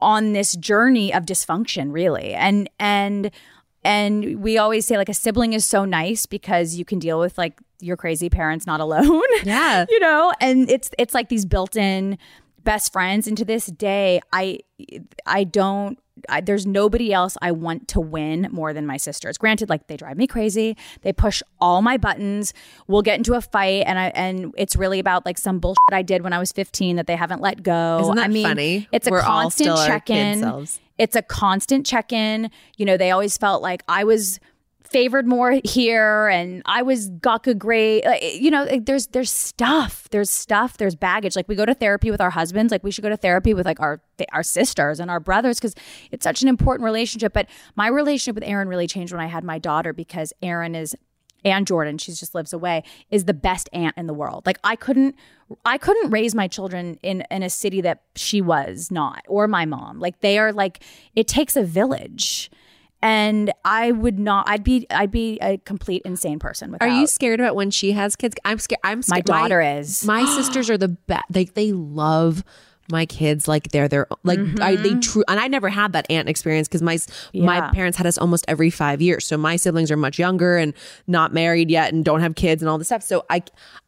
on this journey of dysfunction, really, and and and we always say like a sibling is so nice because you can deal with like your crazy parents not alone. <laughs> Yeah. you know, and it's it's like these built-in best friends. And to this day, I I don't. I, there's nobody else I want to win more than my sisters. Granted, like they drive me crazy. They push all my buttons. We'll get into a fight, and I and it's really about like some bullshit I did when I was 15 that they haven't let go. Isn't that I mean, funny? It's a We're constant kid check-in. It's a constant check-in. You know, they always felt like I was favored more here and I was got good grade. Like, you know, like, there's there's stuff. There's stuff. There's baggage. Like we go to therapy with our husbands. Like we should go to therapy with like our our sisters and our brothers because it's such an important relationship. But my relationship with Erin really changed when I had my daughter because Erin is and Jordan, she just lives away, is the best aunt in the world. Like I couldn't I couldn't raise my children in in a city that she was not or my mom. Like they are like it takes a village. And I would not I'd be I'd be a complete insane person without Are you scared about when she has kids? I'm scared. I'm scared. My daughter is. My <gasps> sisters are the best. They they love my kids like they're their like I they mm-hmm. true and I never had that aunt experience because my s my parents had us almost every five years. So my siblings are much younger and not married yet and don't have kids and all this stuff. So I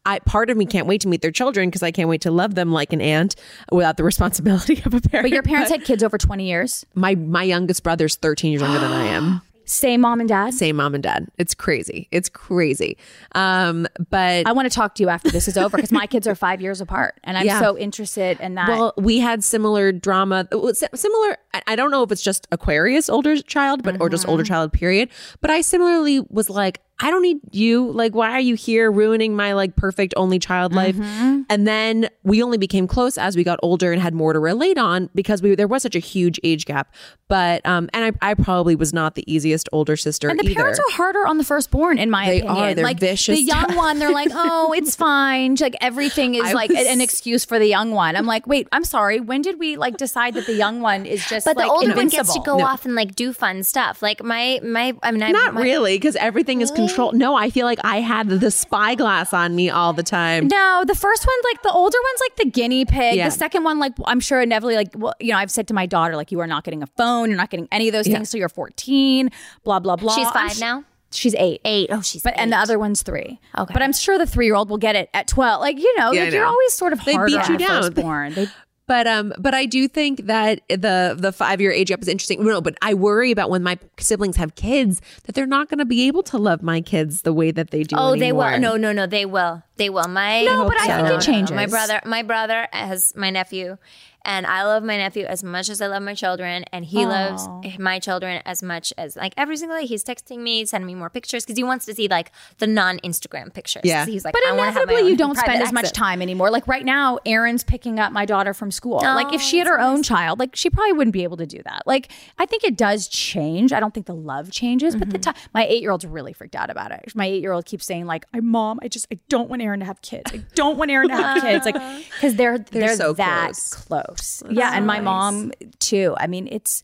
I part of me can't wait to meet their children because I can't wait to love them like an aunt without the <laughs> responsibility of a parent. But your parents had kids over 20 years? my my youngest brother's 13 years younger than I am. Same mom and dad? Same mom and dad. It's crazy. It's crazy. Um, but I want to talk to you after this is over because my kids are five years apart, and I'm Yeah. so interested in that. Well, we had similar drama. Similar. I- I don't know if it's just Aquarius older child, but or just older child. Period. But I similarly was like, I don't need you. Like, why are you here ruining my like perfect only child life? And then we only became close as we got older and had more to relate on because we there was such a huge age gap. But um, and I, I probably was not the easiest older sister And the either. parents are harder on the firstborn, in my They opinion. are. They're like vicious the <laughs> young one, they're like, "Oh, it's <laughs> fine." Like everything is I like was- an excuse for the young one. I'm like, "Wait, I'm sorry. When did we like decide that the young one is just But like the older one gets to invincible?" go off and like do fun stuff. Like my my, I mean, I not my, really because everything is Yeah, control. No, I feel like I had the spyglass on me all the time. No, the first one, like the older one's like the guinea pig. Yeah. The second one, like I'm sure inevitably, like well, you know, I've said to my daughter, like you are not getting a phone, you're not getting any of those things till you're 14. Blah blah blah. She's five sh- now. She's eight. Eight. Oh, she's But and the other one's three. Okay. But I'm sure the three year old will get it at twelve. Like you know, Yeah, I like you're always sort of They harder beat you on the down. firstborn. They, But um, but I do think that the the five year age gap is interesting. No, but I worry about when my siblings have kids that they're not going to be able to love my kids the way that they do. Oh, they will. No, no, no. They will. They will. My No, but I think it no, no. changes. My brother, my brother has my nephew, and I love my nephew as much as I love my children, and he loves my children as much as like every single day. He's texting me, sending me more pictures because he wants to see like the non Instagram pictures. Yeah. he's like, but I wanna have my inevitably, you don't spend as much time anymore. Like right now, Erin's picking up my daughter from school. like if oh, she had her own child, like she probably wouldn't be able to do that. Like I think it does change. I don't think the love changes, but the mm-hmm. time. My eight year old's really freaked out about it. My eight year old keeps saying like, "I mom, I just I don't want Erin to have kids. I don't want Erin to have kids." Like <laughs> because they're they're, so that close. close. Yeah, and my mom too. I mean, it's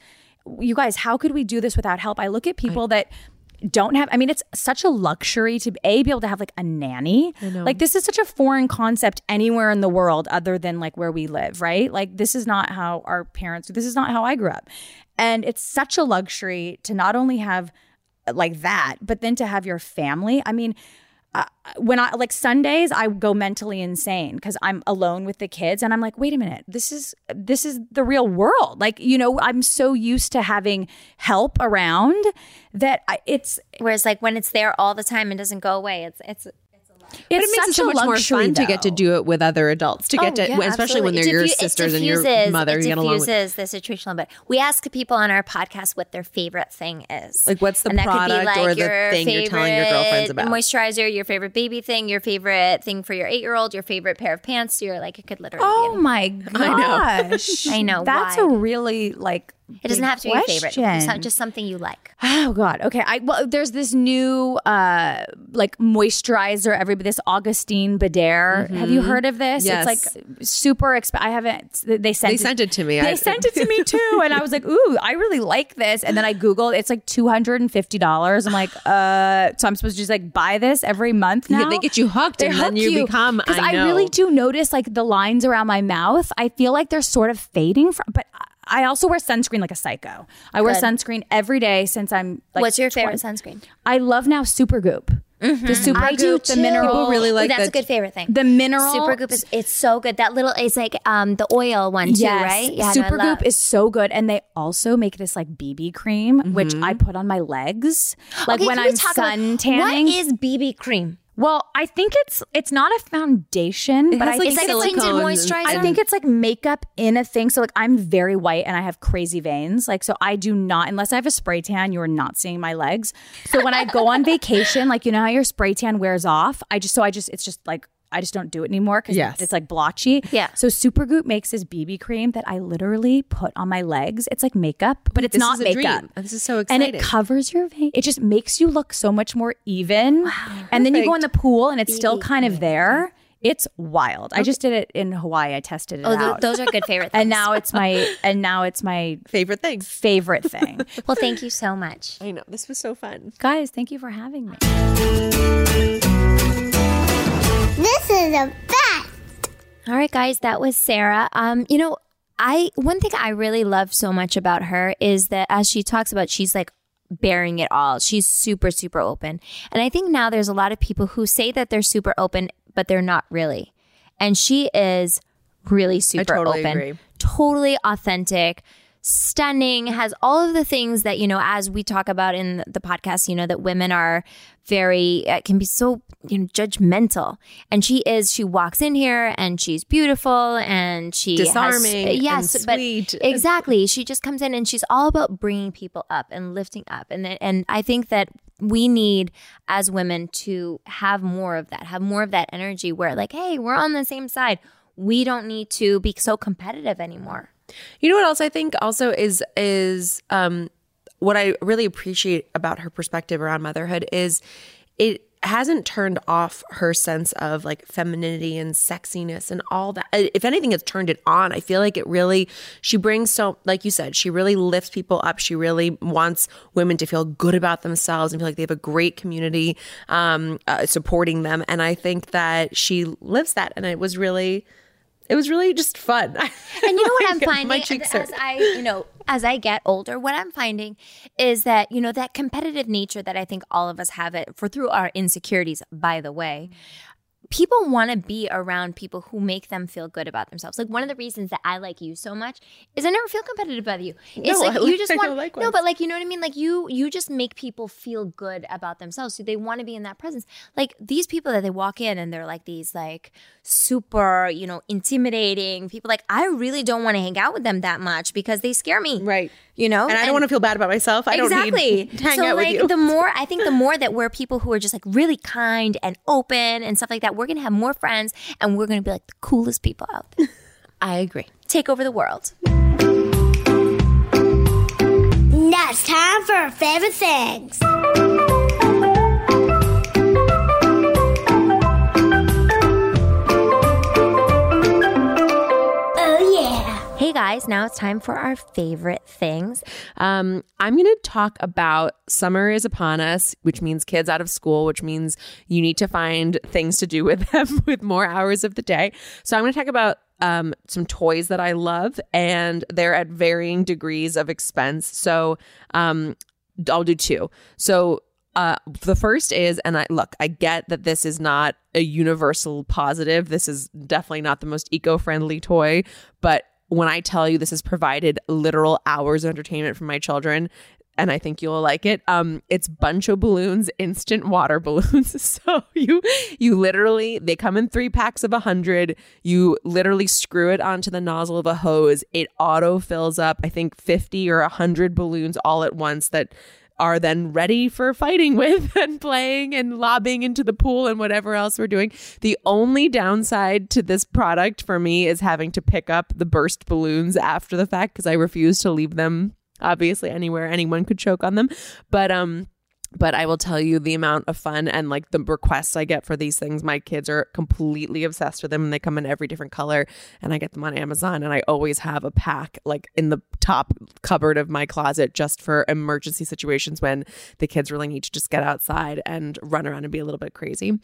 you guys. How could we do this without help? I look at people that don't have i mean it's such a luxury to a be able to have like a nanny like this is such a foreign concept anywhere in the world other than like where we live right like this is not how our parents this is not how i grew up and it's such a luxury to not only have like that but then to have your family i mean when I like Sundays, I go mentally insane because I'm alone with the kids, and I'm like, wait a minute, this is this is the real world. Like, you know, I'm so used to having help around that I, it's Whereas like when it's there all the time and doesn't go away, it's it's. But it's it makes so a much more fun to get to do it with other adults. To get Oh, to, yeah, especially when they're It your sisters and your diffuses- mother. It You get along with. diffuses the situation a little bit. We ask people on our podcast what their favorite thing is. Like, what's the And that could be product like or the thing you're telling your girlfriends favorite about? Moisturizer, your favorite baby thing, your favorite thing for your eight year old, your favorite pair of pants. You're like, it could literally Oh my <laughs> gosh! I know, That's why? a really like. It doesn't have to be your favorite. It's not just something you like. Oh God. Okay. I well, there's this new uh like moisturizer. Everybody, this Augustine Bader. Have you heard of this? Mm-hmm. Yes. It's like super. Exp- I haven't. They sent. They sent it to me. They I- sent it to me <laughs> too, and I was like, "Ooh, I really like this." And then I googled. It's like two hundred and fifty dollars. I'm like, uh, so I'm supposed to just like buy this every month now. Yeah, they get you hooked They and then hook you become, Because I I, really do notice like the lines around my mouth. I feel like they're sort of fading from, but. I- I also wear sunscreen like a psycho. I wear Good. sunscreen every day since I'm like What's your favorite sunscreen? I love now Supergoop. The Super I do the mineral. People really like That's the- a good favorite thing. the mineral. Supergoop is it's so good. That little it's like um the oil one too, Yes, right? no, I love- Supergoop is so good, and they also make this like BB cream, which Mm-hmm. I put on my legs, like Okay, when I'm talk about- sun tanning. What is BB cream? Well, I think it's it's not a foundation, but has, I like, think It's like a tinted moisturizer. I think it's like makeup in a thing. So like I'm very white and I have crazy veins. Like so I do not unless I have a spray tan, you are not seeing my legs. So when I go on vacation, like you know how your spray tan wears off, I just so I just it's just like I just don't do it anymore because Yes. it's like blotchy. Yeah. So Supergoop makes this BB cream that I literally put on my legs. It's like makeup, but it's This not is a makeup. dream. This is so exciting. And it covers your vein. It just makes you look so much more even. Wow, and then you go in the pool and it's still kind of there. It's wild. I just did it in Hawaii. I tested it Oh, th- out. those are good favorite things. <laughs> and now it's my and now it's my Favorite thing. favorite thing. <laughs> well, thank you so much. I know. This was so fun. Guys, thank you for having me. This is a fact. All right, guys, that was Sara. Um, you know, I one thing I really love so much about her is that as she talks about, she's like bearing it all. She's super, super open. And I think now there's a lot of people who say that they're super open, but they're not really. And she is really super totally open, agree. totally authentic, stunning, has all of the things that, you know, as we talk about in the podcast, you know, that women are very, uh, can be so, you know, judgmental. And she is, she walks in here and she's beautiful and she has- Disarming and yes, but sweet. <laughs> exactly. She just comes in and she's all about bringing people up and lifting up. And, and I think that we need as women to have more of that, have more of that energy where like, hey, we're on the same side. We don't need to be so competitive anymore. You know what else I think also is is um what I really appreciate about her perspective around motherhood is it hasn't turned off her sense of like femininity and sexiness and all that. If anything, it's turned it on. I feel like it really, she brings so, like you said, she really lifts people up. She really wants women to feel good about themselves and feel like they have a great community um, uh, supporting them. And I think that she lives that. And it was really, it was really just fun. <laughs> And you know what I'm <laughs> finding My cheeks as hurt. I, you know, as I get older, what I'm finding is that, you know, that competitive nature that I think all of us have it for through our insecurities, by the way. People want to be around people who make them feel good about themselves. Like one of the reasons that I like you so much is I never feel competitive about you. It's No, like I you just I want <laughs> likewise. no, but like you know what I mean. Like you, you just make people feel good about themselves. So they want to be in that presence. Like these people that they walk in and they're like these like super, you know, intimidating people. Like I really don't want to hang out with them that much because they scare me. Right. You know, And I don't want to feel bad about myself. I don't exactly. need <laughs> to hang so out like with you. the more I <laughs> think the more that we're people who are just like really kind and open and stuff like that, we're gonna have more friends and we're gonna be like the coolest people out there. <laughs> I agree. Take over the world. Now it's time for our favorite things. Guys, now it's time for our favorite things. Um, I'm going to talk about summer is upon us, which means kids out of school, which means you need to find things to do with <laughs> them with more hours of the day. So I'm going to talk about um, some toys that I love, and they're at varying degrees of expense. So um, I'll do two. So uh, the first is, and I look, I get that this is not a universal positive. This is definitely not the most eco friendly toy, but when I tell you this has provided literal hours of entertainment for my children, and I think you'll like it. Um, it's Bunch O Balloons instant water balloons. <laughs> so you you literally they come in three packs of a hundred. You literally screw it onto the nozzle of a hose. It auto fills up. I think fifty or hundred balloons all at once that are then ready for fighting <laughs> with and playing and lobbing into the pool and whatever else we're doing. The only downside to this product for me is having to pick up the burst balloons after the fact because I refuse to leave them obviously anywhere anyone could choke on them. But um but I will tell you the amount of fun and like the requests I get for these things. My kids are completely obsessed with them and they come in every different color and I get them on Amazon and I always have a pack like in the top cupboard of my closet just for emergency situations when the kids really need to just get outside and run around and be a little bit crazy.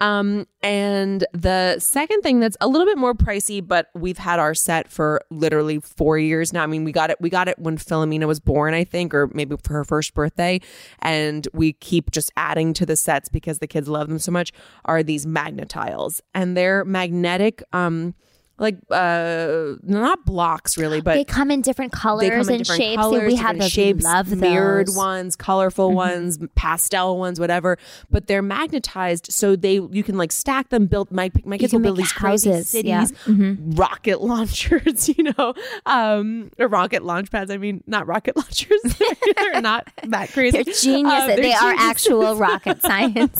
Um and the second thing that's a little bit more pricey but we've had our set for literally 4 years now. I mean, we got it we got it when Philomena was born, I think, or maybe for her first birthday and we keep just adding to the sets because the kids love them so much are these Magnatiles. And they're magnetic um like uh not blocks really but they come in different colors in and different shapes. colors, and we have those. shapes, we love mirrored those. ones, colorful ones, pastel ones, whatever. But they're magnetized, so they you can like stack them. Build my my kids will build these crazy cities, yeah. Mm-hmm. rocket <laughs> launchers, you know, um, or rocket launch pads. I mean, not rocket <laughs> launchers. they're not that <laughs> crazy. They're geniuses. Um, they're they are actual rocket science.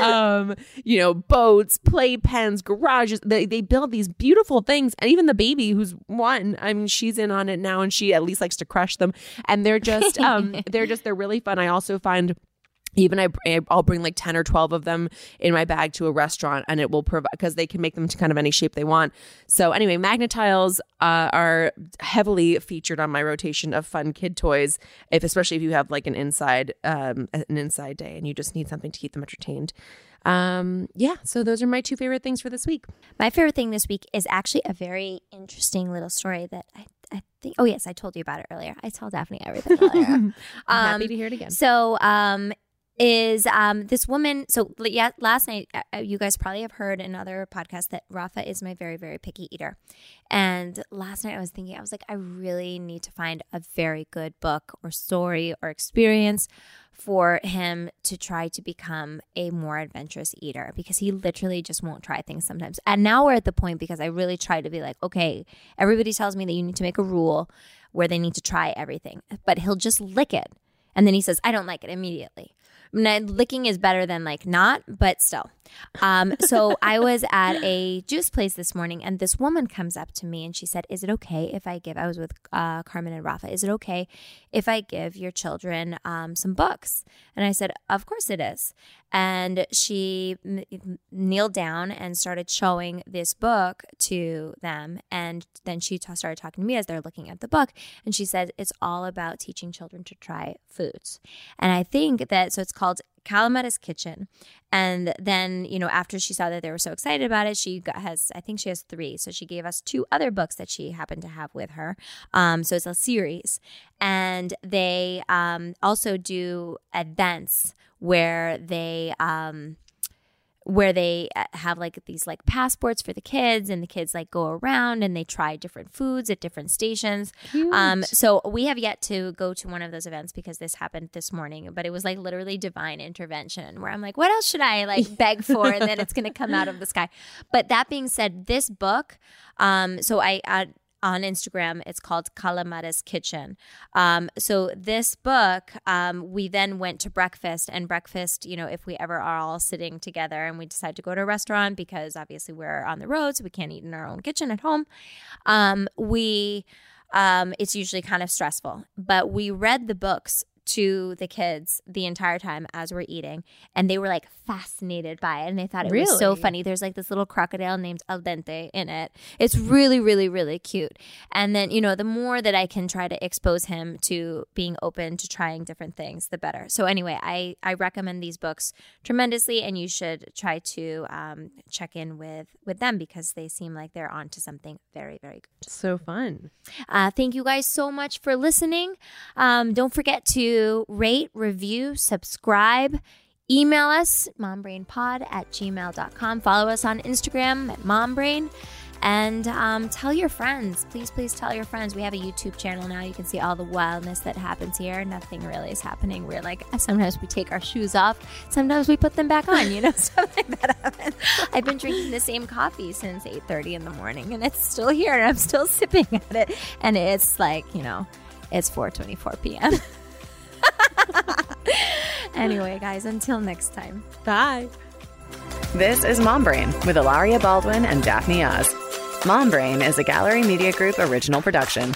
um, you know, boats, playpens, garages. They they build these beautiful things, and even the baby who's one, I mean, she's in on it now, and she at least likes to crush them. And they're just, um, <laughs> they're just, they're really fun. I also find. Even I, I'll bring like 10 or 12 of them in my bag to a restaurant and it will provide because they can make them to kind of any shape they want. So, anyway, Magnatiles uh, are heavily featured on my rotation of fun kid toys, if especially if you have like an inside um, an inside day and you just need something to keep them entertained. Um, yeah, so those are my two favorite things for this week. My favorite thing this week is actually a very interesting little story that I, I think. Oh yes, I told you about it earlier. I told Daphne everything earlier. <laughs> I'm happy Um, to hear it again. So, um, is um this woman? So yeah, last night uh, uh, you guys probably have heard in other podcasts that Rafa is my very very picky eater, and last night I was thinking I was like I really need to find a very good book or story or experience for him to try to become a more adventurous eater because he literally just won't try things sometimes. And now we're at the point because I really try to be like, okay, everybody tells me that you need to make a rule where they need to try everything, but he'll just lick it. And then he says, I don't like it immediately. Licking is better than like not, but still. Um, so I was at a juice place this morning, and this woman comes up to me and she said, "Is it okay if I give?" I was with uh, Carmen and Rafa. Is it okay if I give your children um, some books? And I said, "Of course it is." And she kneeled down and started showing this book to them. And then she t- started talking to me as they're looking at the book. And she said it's all about teaching children to try foods. And i think that so it's called Kalamata's Kitchen. And then, you know, after she saw that they were so excited about it, she got, has, I think she has three. So she gave us two other books that she happened to have with her. Um, so it's a series. And they um, also do events where they, um, where they uh, have like these like passports for the kids and the kids like go around and they try different foods at different stations. Um so we have yet to go to one of those events because this happened this morning but it was like literally divine intervention where i'm like what else should i like <laughs> beg for and then it's going to come out of the sky? But that being said this book um so i, I on Instagram. It's called Kalamata's Kitchen. Um, so this book, um, we then went to breakfast, and breakfast, you know, if we ever are all sitting together and we decide to go to a restaurant because obviously we're on the road, so we can't eat in our own kitchen at home. Um, we um, it's usually kind of stressful, but we read the books to the kids the entire time as we're eating and they were like fascinated by it and they thought it was so funny. There's like this little crocodile named al dente in it. It's really really really cute. And then you know the more that i can try to expose him to being open to trying different things the better. So anyway i i recommend these books tremendously and you should try to um, check in with with them because they seem like they're on to something very very good. So fun. uh, thank you guys so much for listening. Um, don't forget rate, review, subscribe. Email us, mombrainpod at gmail.com. Follow us on Instagram at mombrain. And um, tell your friends. Please, please tell your friends. We have a YouTube channel now. You can see all the wildness that happens here. Nothing really is happening. We're like, sometimes we take our shoes off. Sometimes we put them back on, you know, stuff like that happens. I've been drinking the same coffee since 8.30 in the morning, and it's still here, and I'm still <laughs> sipping at it. And it's like, you know, it's 4.24 p.m. <laughs> <laughs> anyway, guys, until next time. Bye. This is Mom Brain with Hilaria Baldwin and Daphne Oz. Mom Brain is a Gallery Media Group original production.